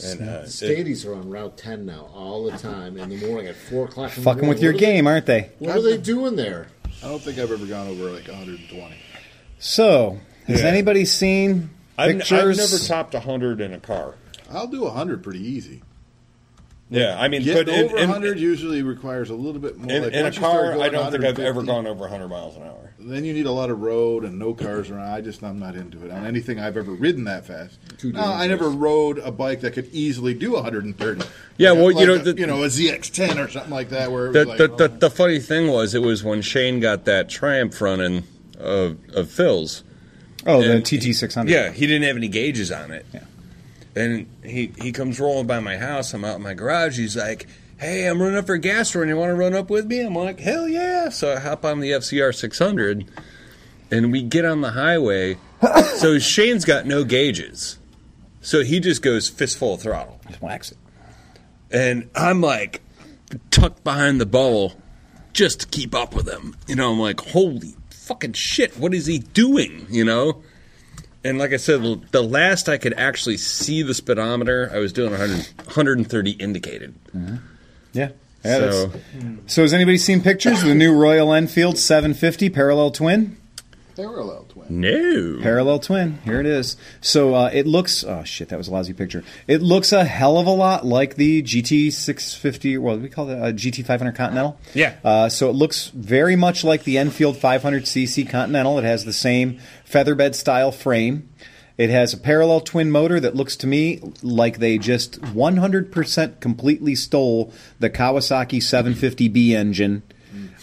And uh, it- Stadies are on Route 10 now all the time in the morning at 4 o'clock. In the Fucking morning. with your What are they- game, aren't they? What are they doing there? I don't think I've ever gone over like 120. So, has Yeah. anybody seen I've, n- pictures? I've never topped 100 in a car. I'll do 100 pretty easy. Yeah, I mean, Getting but in, over in, 100 usually requires a little bit more. in, like in a once you start car, going I don't think I've ever 150, gone over 100 miles an hour. Then you need a lot of road and no cars around. I just I'm not into it on anything I've ever ridden that fast. Too no, I dangerous. never rode a bike that could easily do 130. Yeah, well, you Like know, a, the- you know a ZX10 or something like that. Where it The, was the, like, the, oh. the funny thing was, it was when Shane got that Triumph running of, of Phil's. oh, the TT six hundred. Yeah, he didn't have any gauges on it. Yeah. And he, he comes rolling by my house. I'm out in my garage. He's like, hey, I'm running up for a gas run. You want to run up with me? I'm like, hell yeah. So I hop on the FCR 600 and we get on the highway. *coughs* so Shane's got no gauges. So he just goes fistful of throttle. Just wax it. and I'm like tucked behind the bubble just to keep up with him. You know, I'm like, holy fucking shit, what is he doing? You know. And like I said, the- the last I could actually see the speedometer, I was doing 100, 130 indicated. Mm-hmm. Yeah. Yeah, so mm. so has anybody seen pictures of the new Royal Enfield 750 parallel twin? Parallel twin. No, Parallel twin. Here it is. So uh, it looks. Oh shit, that was a lousy picture. It looks a hell of a lot like the GT 650. Well, we call it a GT 500 Continental. Yeah. Uh, so it looks very much like the Enfield 500cc Continental. It has the same featherbed style frame. It has a parallel twin motor that looks to me like they just 100% completely stole the Kawasaki 750B engine. *laughs*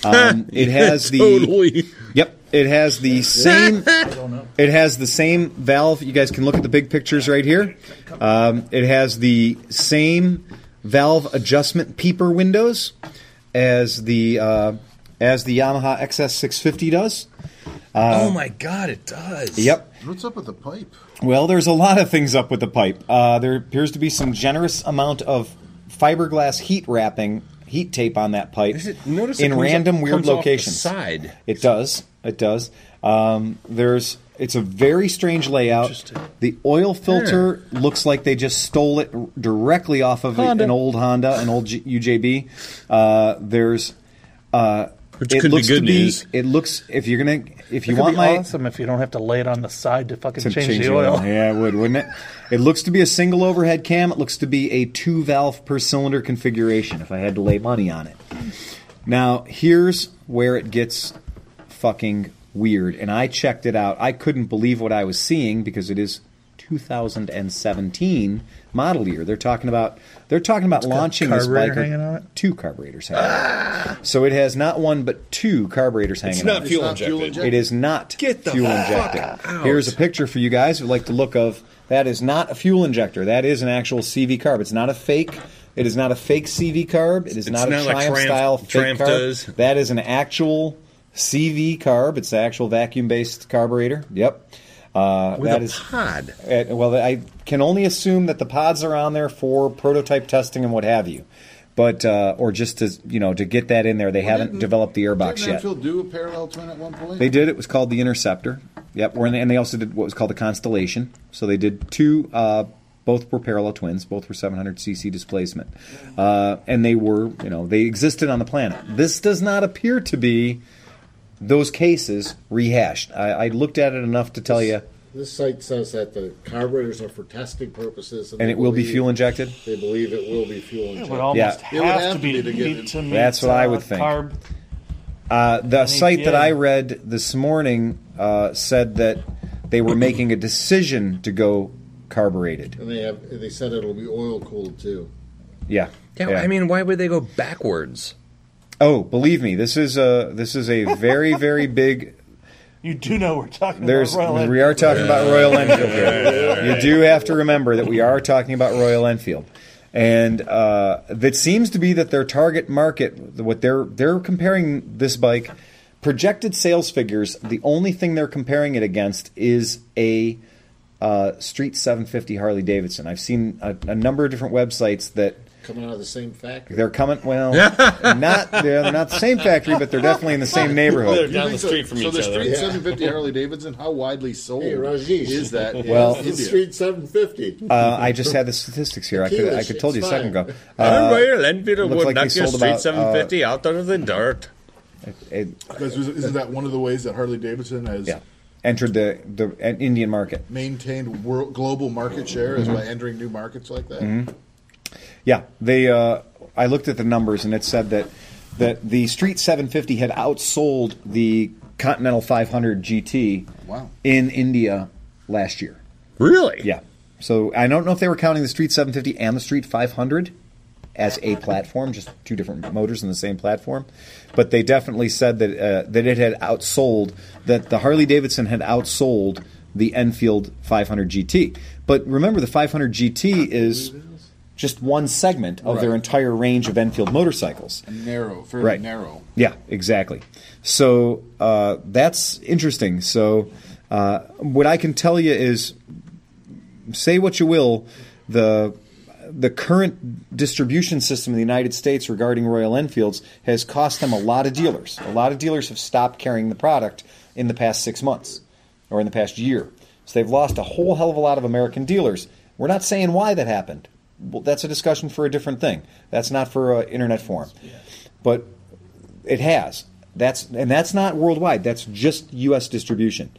Um, it has the totally. Yep, it has the same. *laughs* It has the same valve. You guys can look at the big pictures right here. Um, it has the same valve adjustment peeper windows as the uh, as the Yamaha XS650 does. oh my god, it does. Yep. What's up with the pipe? Well, there's a lot of things up with the pipe. Uh, there appears to be some generous amount of fiberglass heat wrapping, heat tape on that pipe it, notice it in comes random up- weird comes off the locations. side. It does. It does. Um, there's. It's a very strange layout. The oil filter looks like they just stole it directly off of a- Honda. an old Honda, an old G- UJB. Uh, there's. Uh, Which it could be looks good to be. news. It looks. If you're gonna. If you It could want be my awesome if you don't have to lay it on the side to fucking to change, the oil. Yeah, it would, wouldn't it? It looks to be a single overhead cam. It looks to be a two valve per cylinder configuration. If I had to lay money on it. Now here's where it gets fucking weird. And I checked it out. I couldn't believe what I was seeing because it is 2017 model year. They're talking about they're talking about launching this carburetor bike. hanging on it? Two carburetors hanging on it. So it has not one but two carburetors hanging It's on not it. fuel not fuel injected. injected. It is not Get the fuel fuck injected. out. Here's a picture for you guys who like the look of. That is not a fuel injector. That is an actual CV carb. It's not a fake. It is not a fake CV carb. It is It's not, not a like Triumph Triumph- style fake Triumph carb. does. That is an actual CV carb. It's the actual vacuum based carburetor. Yep. Uh, With that a is- pod. uh, well, I can only assume that the pods are on there for prototype testing and what have you, but uh, or just to you know to get that in there. They haven't didn't- developed the airbox Didn't yet. Enfield do a parallel twin at one point? They did. It was called the Interceptor. Yep. we're in- And they also did what was called the Constellation. So they did two. Uh, both were parallel twins. Both were 700 cc displacement, uh, and they were you know they existed on the planet. This does not appear to be those cases rehashed. I, I looked at it enough to tell you, This site says that the carburetors are for testing purposes, and they it will be fuel injected. They believe it will be fuel It injected. would almost Yeah. It would have, have to to be be to get to meet, That's what I would uh, think. Carb. Uh, the site that I read this morning uh, said that they were making a decision to go carbureted. And they have they said it'll be oil cooled too. Yeah. Yeah, I mean, why would they go backwards? Oh, believe me, this is a this is a very very big. *laughs* You do know we're talking There's about Royal we are talking about Royal Enfield here. You do have to remember that we are talking about Royal Enfield, and uh, that seems to be that their target market. What they're they're comparing this bike projected sales figures. The only thing they're comparing it against is a uh, Street 750 Harley Davidson. I've seen a, a number of different websites that Coming out of the same factory. they're coming. Well, *laughs* not they're not the same factory, but they're definitely in the same neighborhood. You down the street from so each the other. Street Yeah. 750 Harley Davidson, how widely sold Hey, Rajesh. is that? Well- India? It's Street 750. Uh, I just had the statistics here. I could I could told you a second ago. Uh, Uh, Royal Enfield looks would like they knock your sold Street about, uh, 750 out of the dirt. it, Because isn't isn't that one of the ways that Harley Davidson has yeah, entered the the uh, Indian market. maintained world, global market share is Mm-hmm. by entering new markets like that? Yeah, they. Uh, I looked at the numbers and it said that that the Street 750 had outsold the Continental 500 GT Wow. in India last year. Really? Yeah. So I don't know if they were counting the Street 750 and the Street 500 as a platform, just two different motors in the same platform. But they definitely said that uh, that it had outsold that the Harley Davidson had outsold the Enfield 500 GT. But remember, the 500 GT is just one segment of their entire range of Enfield motorcycles. Narrow, fairly Right. narrow. Yeah, exactly. So uh, that's interesting. So uh, what I can tell you is, say what you will, the the current distribution system in the United States regarding Royal Enfields has cost them a lot of dealers. A lot of dealers have stopped carrying the product in the past six months or in the past year. So they've lost a whole hell of a lot of American dealers. We're not saying why that happened. Well, that's a discussion for a different thing. That's not for an internet forum. But it has. That's and that's not worldwide. That's just U.S. distribution.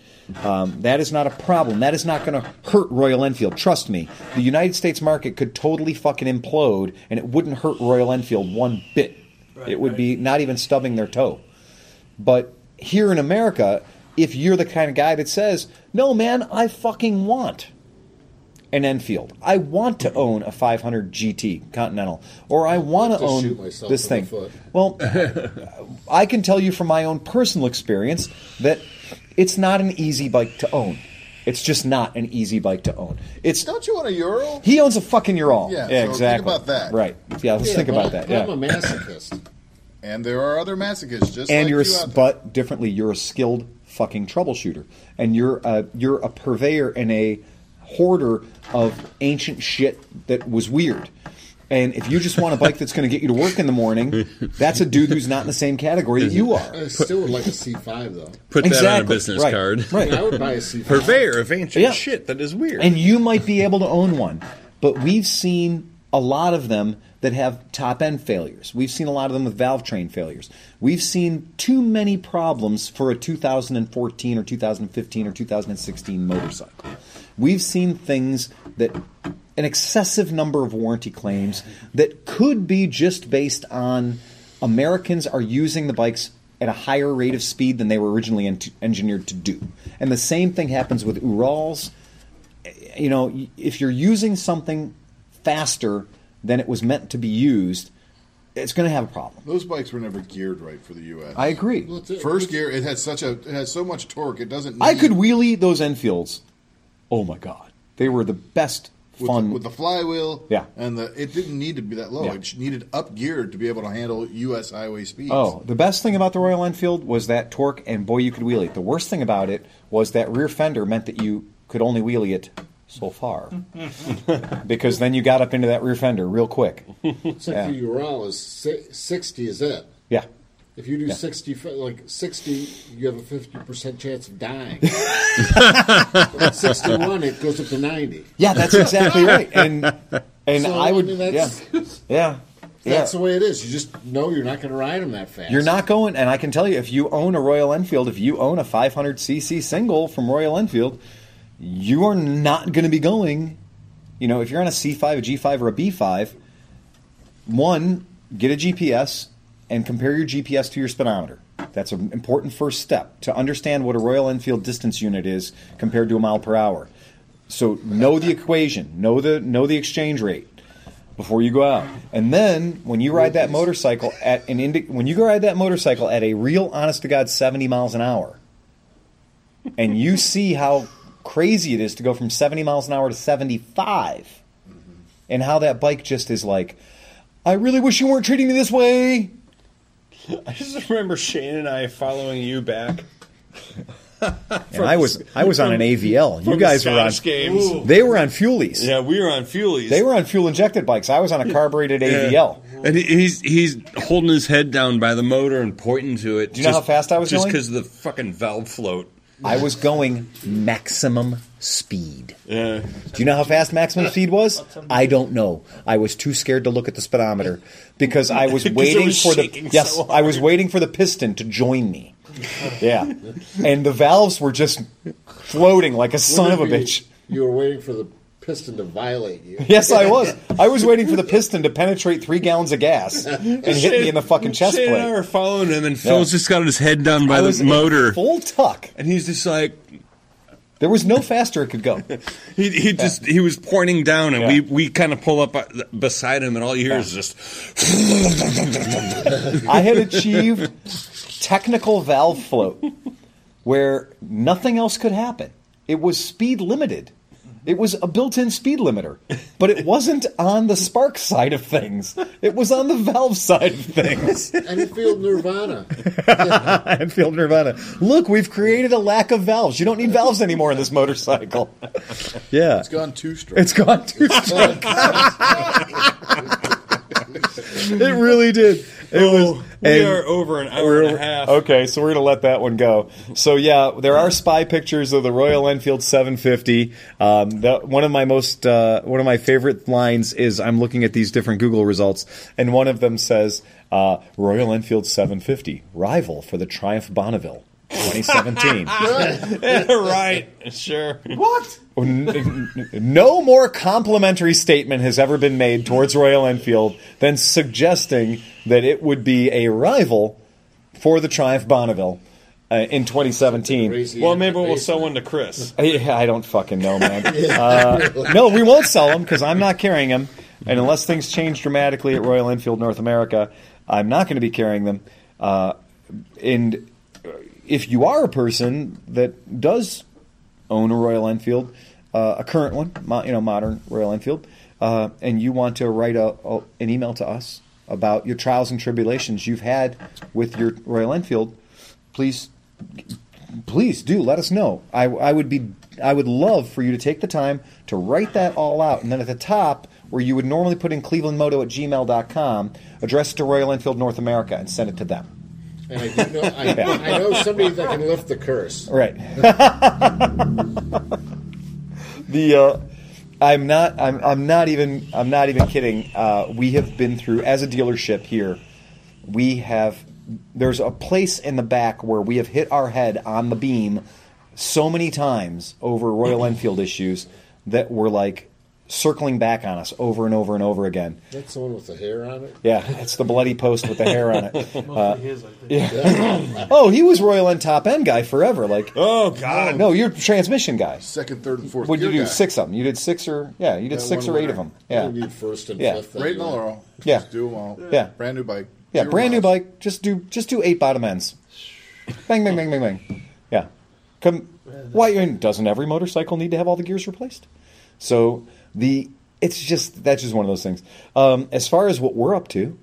Um, that is not a problem. That is not going to hurt Royal Enfield. Trust me. The United States market could totally fucking implode, and it wouldn't hurt Royal Enfield one bit. it would be not even stubbing their toe. But here in America, if you're the kind of guy that says, "No, man, I fucking want an Enfield. I want to own a 500 GT Continental, or I want to own this thing." Well, *laughs* I can tell you from my own personal experience that it's not an easy bike to own. It's just not an easy bike to own. It's Don't you want a Ural? he owns a fucking Ural. Yeah, so think exactly. about that. Right. Yeah, let's Yeah, think about that. Yeah. I'm a masochist. And there are other masochists just and like you're a you there. but differently you're a skilled fucking troubleshooter and you're a, you're a purveyor and a hoarder of ancient shit that was weird and if you just want a bike that's going to get you to work in the morning that's a dude who's not in the same category that you are I still would like a C5 though. Put that on a business Right. card. I, right mean, I would buy a C5. Purveyor of ancient Yeah. shit that is weird. and you might be able to own one but we've seen a lot of them that have top end failures we've seen a lot of them with valve train failures we've seen too many problems for a 2014 or 2015 or 2016 motorcycle we've seen things that an excessive number of warranty claims that could be just based on Americans are using the bikes at a higher rate of speed than they were originally engineered to do. And the same thing happens with Urals. You know, if you're using something faster than it was meant to be used, it's going to have a problem. Those bikes were never geared right for the U.S. I agree. Well, it's- First gear, it has such a, it has so much torque. It doesn't. Need, I could wheelie those Enfields. Oh my god, they were the best with fun. the, with the flywheel. Yeah. and the it didn't need to be that low. Yeah. It needed up geared to be able to handle U.S. highway speeds. Oh, the best thing about the Royal Enfield was that torque, and boy, you could wheelie it. The worst thing about it was that rear fender meant that you could only wheelie it so far, because then you got up into that rear fender real quick. Like Yeah. the Ural is si- 60 is it. Yeah, If you do 60, like 60, you have a 50% chance of dying. *laughs* At 61, it goes up to 90. yeah, that's exactly right. And and So, I would, mean, yeah, that's, yeah, yeah. that's the way it is. You just know you're not going to ride them that fast. You're not going, and I can tell you, if you own a Royal Enfield, if you own a 500cc single from Royal Enfield, you are not going to be going. You know, if you're on a C5, a G5, or a B5, one, get a GPS and compare your GPS to your speedometer. That's an important first step to understand what a Royal Enfield distance unit is compared to a mile per hour. So know the equation, know the know the exchange rate before you go out. And then when you ride that motorcycle at an indi- when you go ride that motorcycle at a real honest to god 70 miles an hour and you see how crazy it is to go from 70 miles an hour to 75 and how that bike just is like I really wish you weren't treating me this way. *laughs* I just remember Shane and I following you back. And I was I was on an AVL. You guys were on Scottish games. They were on fuelies. Yeah, we were on Fuelies. They were on fuel injected bikes. I was on a carbureted Yeah. AVL. And he's he's holding his head down by the motor and pointing to it. Do you know how fast I was going? just because of the fucking valve float. I was going maximum speed. Yeah. Do you know how fast maximum speed was? I don't know. I was too scared to look at the speedometer because I was *laughs* 'Cause it waiting was for the yes, so I was waiting for the piston to join me. Yeah, and the valves were just floating like a son of a Wouldn't it be bitch. You were waiting for the piston to violate you. *laughs* Yes, I was. *laughs* I was waiting for the piston to penetrate three gallons of gas and hit me in the fucking chest Shane and I plate. were following him, and Phil's just got his head down by I the was in motor, full tuck. and he's just like There was no faster it could go. *laughs* he he just he was pointing down, and Yeah. we we kind of pull up uh, beside him, and all you hear is just I had achieved technical valve float where nothing else could happen. It was speed limited. It was a built-in speed limiter, but it wasn't on the spark side of things. It was on the valve side of things. *laughs* Enfield Nirvana. *laughs* Enfield Nirvana. Look, we've created a lack of valves. You don't need valves anymore in this motorcycle. *laughs* Yeah, It's gone two straight. it's gone two stroke. it really did. It was. We and- are over an hour and a half. Okay, so we're gonna let that one go. So yeah, there are spy pictures of the Royal Enfield 750. Um, the, one of my most uh, one of my favorite lines is I'm looking at these different Google results, and one of them says uh, Royal Enfield 750 rival for the Triumph Bonneville 2017. *laughs* right. Sure. What? No more complimentary statement has ever been made towards Royal Enfield than suggesting that it would be a rival for the Triumph Bonneville uh, in 2017. Well, maybe we'll sell one to Chris. *laughs* I, I don't fucking know, man. *laughs* Uh, no, we won't sell them because I'm not carrying them. And unless things change dramatically at Royal Enfield North America, I'm not going to be carrying them. Uh, and if you are a person that does own a Royal Enfield, uh, a current one, mo- you know, modern Royal Enfield, uh, and you want to write a, a, an email to us about your trials and tribulations you've had with your Royal Enfield, please please do let us know. I, I would be I would love for you to take the time to write that all out, and then at the top where you would normally put in clevelandmoto at gmail.com, address it to Royal Enfield North America and send it to them. And I do know, I, I know somebody that can lift the curse. Right. *laughs* the uh, I'm not I'm I'm not even I'm not even kidding. Uh, we have been through as a dealership here. We have there's a place in the back where we have hit our head on the beam so many times over Royal Enfield issues that we're like circling back on us over and over and over again. That's the one with the hair on it. Yeah, it's the bloody post with the hair on it. *laughs* Mostly uh, his, I think. *laughs* Oh, he was Royal End top end guy forever. Like, Oh God. no, you're transmission guy. Second, third, and fourth. What did you do? guy. Six of them. You did six or yeah, you did That six one or eight of them. Yeah, We need first and Yeah. fifth. Right in the Laurel. Yeah. Just do them all. Yeah. Brand new bike. yeah. Zero Brand new bike. Just do just do eight bottom ends. Bang bang bang bang bang. Yeah. Come. Why? Doesn't every motorcycle need to have all the gears replaced? So the it's just that's just one of those things. Um, as far as what we're up to,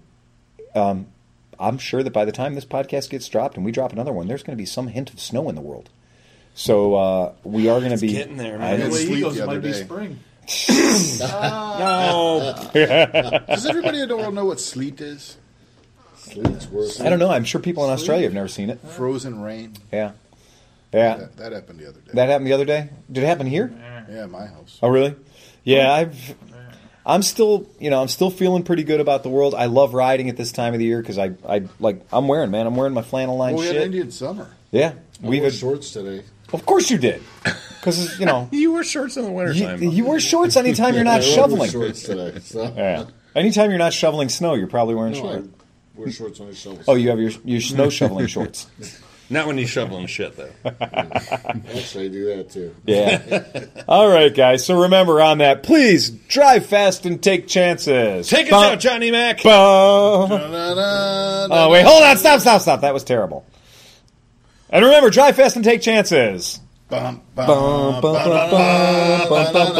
um, I'm sure that by the time this podcast gets dropped and we drop another one, there's going to be some hint of snow in the world. So uh, we are going to be getting there, I man. The know. way he goes the other might be day. spring. No. *laughs* Does everybody in the world know what sleet is? Sleet's worse. I don't know. I'm sure people in Australia have never seen it. Frozen rain. Yeah, yeah. That, that happened the other day. That happened the other day. Did it happen here? yeah, my house. Oh, really? Yeah, I've. I'm still, you know, I'm still feeling pretty good about the world. I love riding at this time of the year because I, I like, I'm wearing, man, I'm wearing my flannel line Well, we had. Indian summer. Yeah, I we've wore had, shorts today. of course you did, because you know, *laughs* You wear shorts in the you, wintertime. you wear shorts anytime you're *laughs* not I wore shoveling. shorts today. So. *laughs* Yeah, anytime you're not shoveling snow, you're probably wearing No, I shorts. wear shorts when I shovel. Oh, you have your your snow shoveling shorts. Not when you're shoveling shit though. *laughs* Actually, I do that too. Yeah. *laughs* All right, guys. So remember on that, please drive fast and take chances. Take us Bum- out, Johnny Mac. bum. Oh wait, hold on, stop, stop, stop. That was terrible. And remember, drive fast and take chances. Bum, Bum, bum, bum, bum, bum, bum, bum,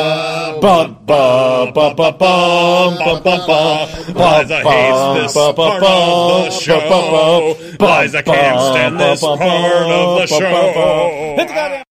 bum, bum, bum, bum, bum, bum, bum, bum, bum, bum, Liza hates this bum, bum, part of the show. bum, bum, bum, Liza can't stand this part of the bum, bum, bum, bum. show. Hit the goddamn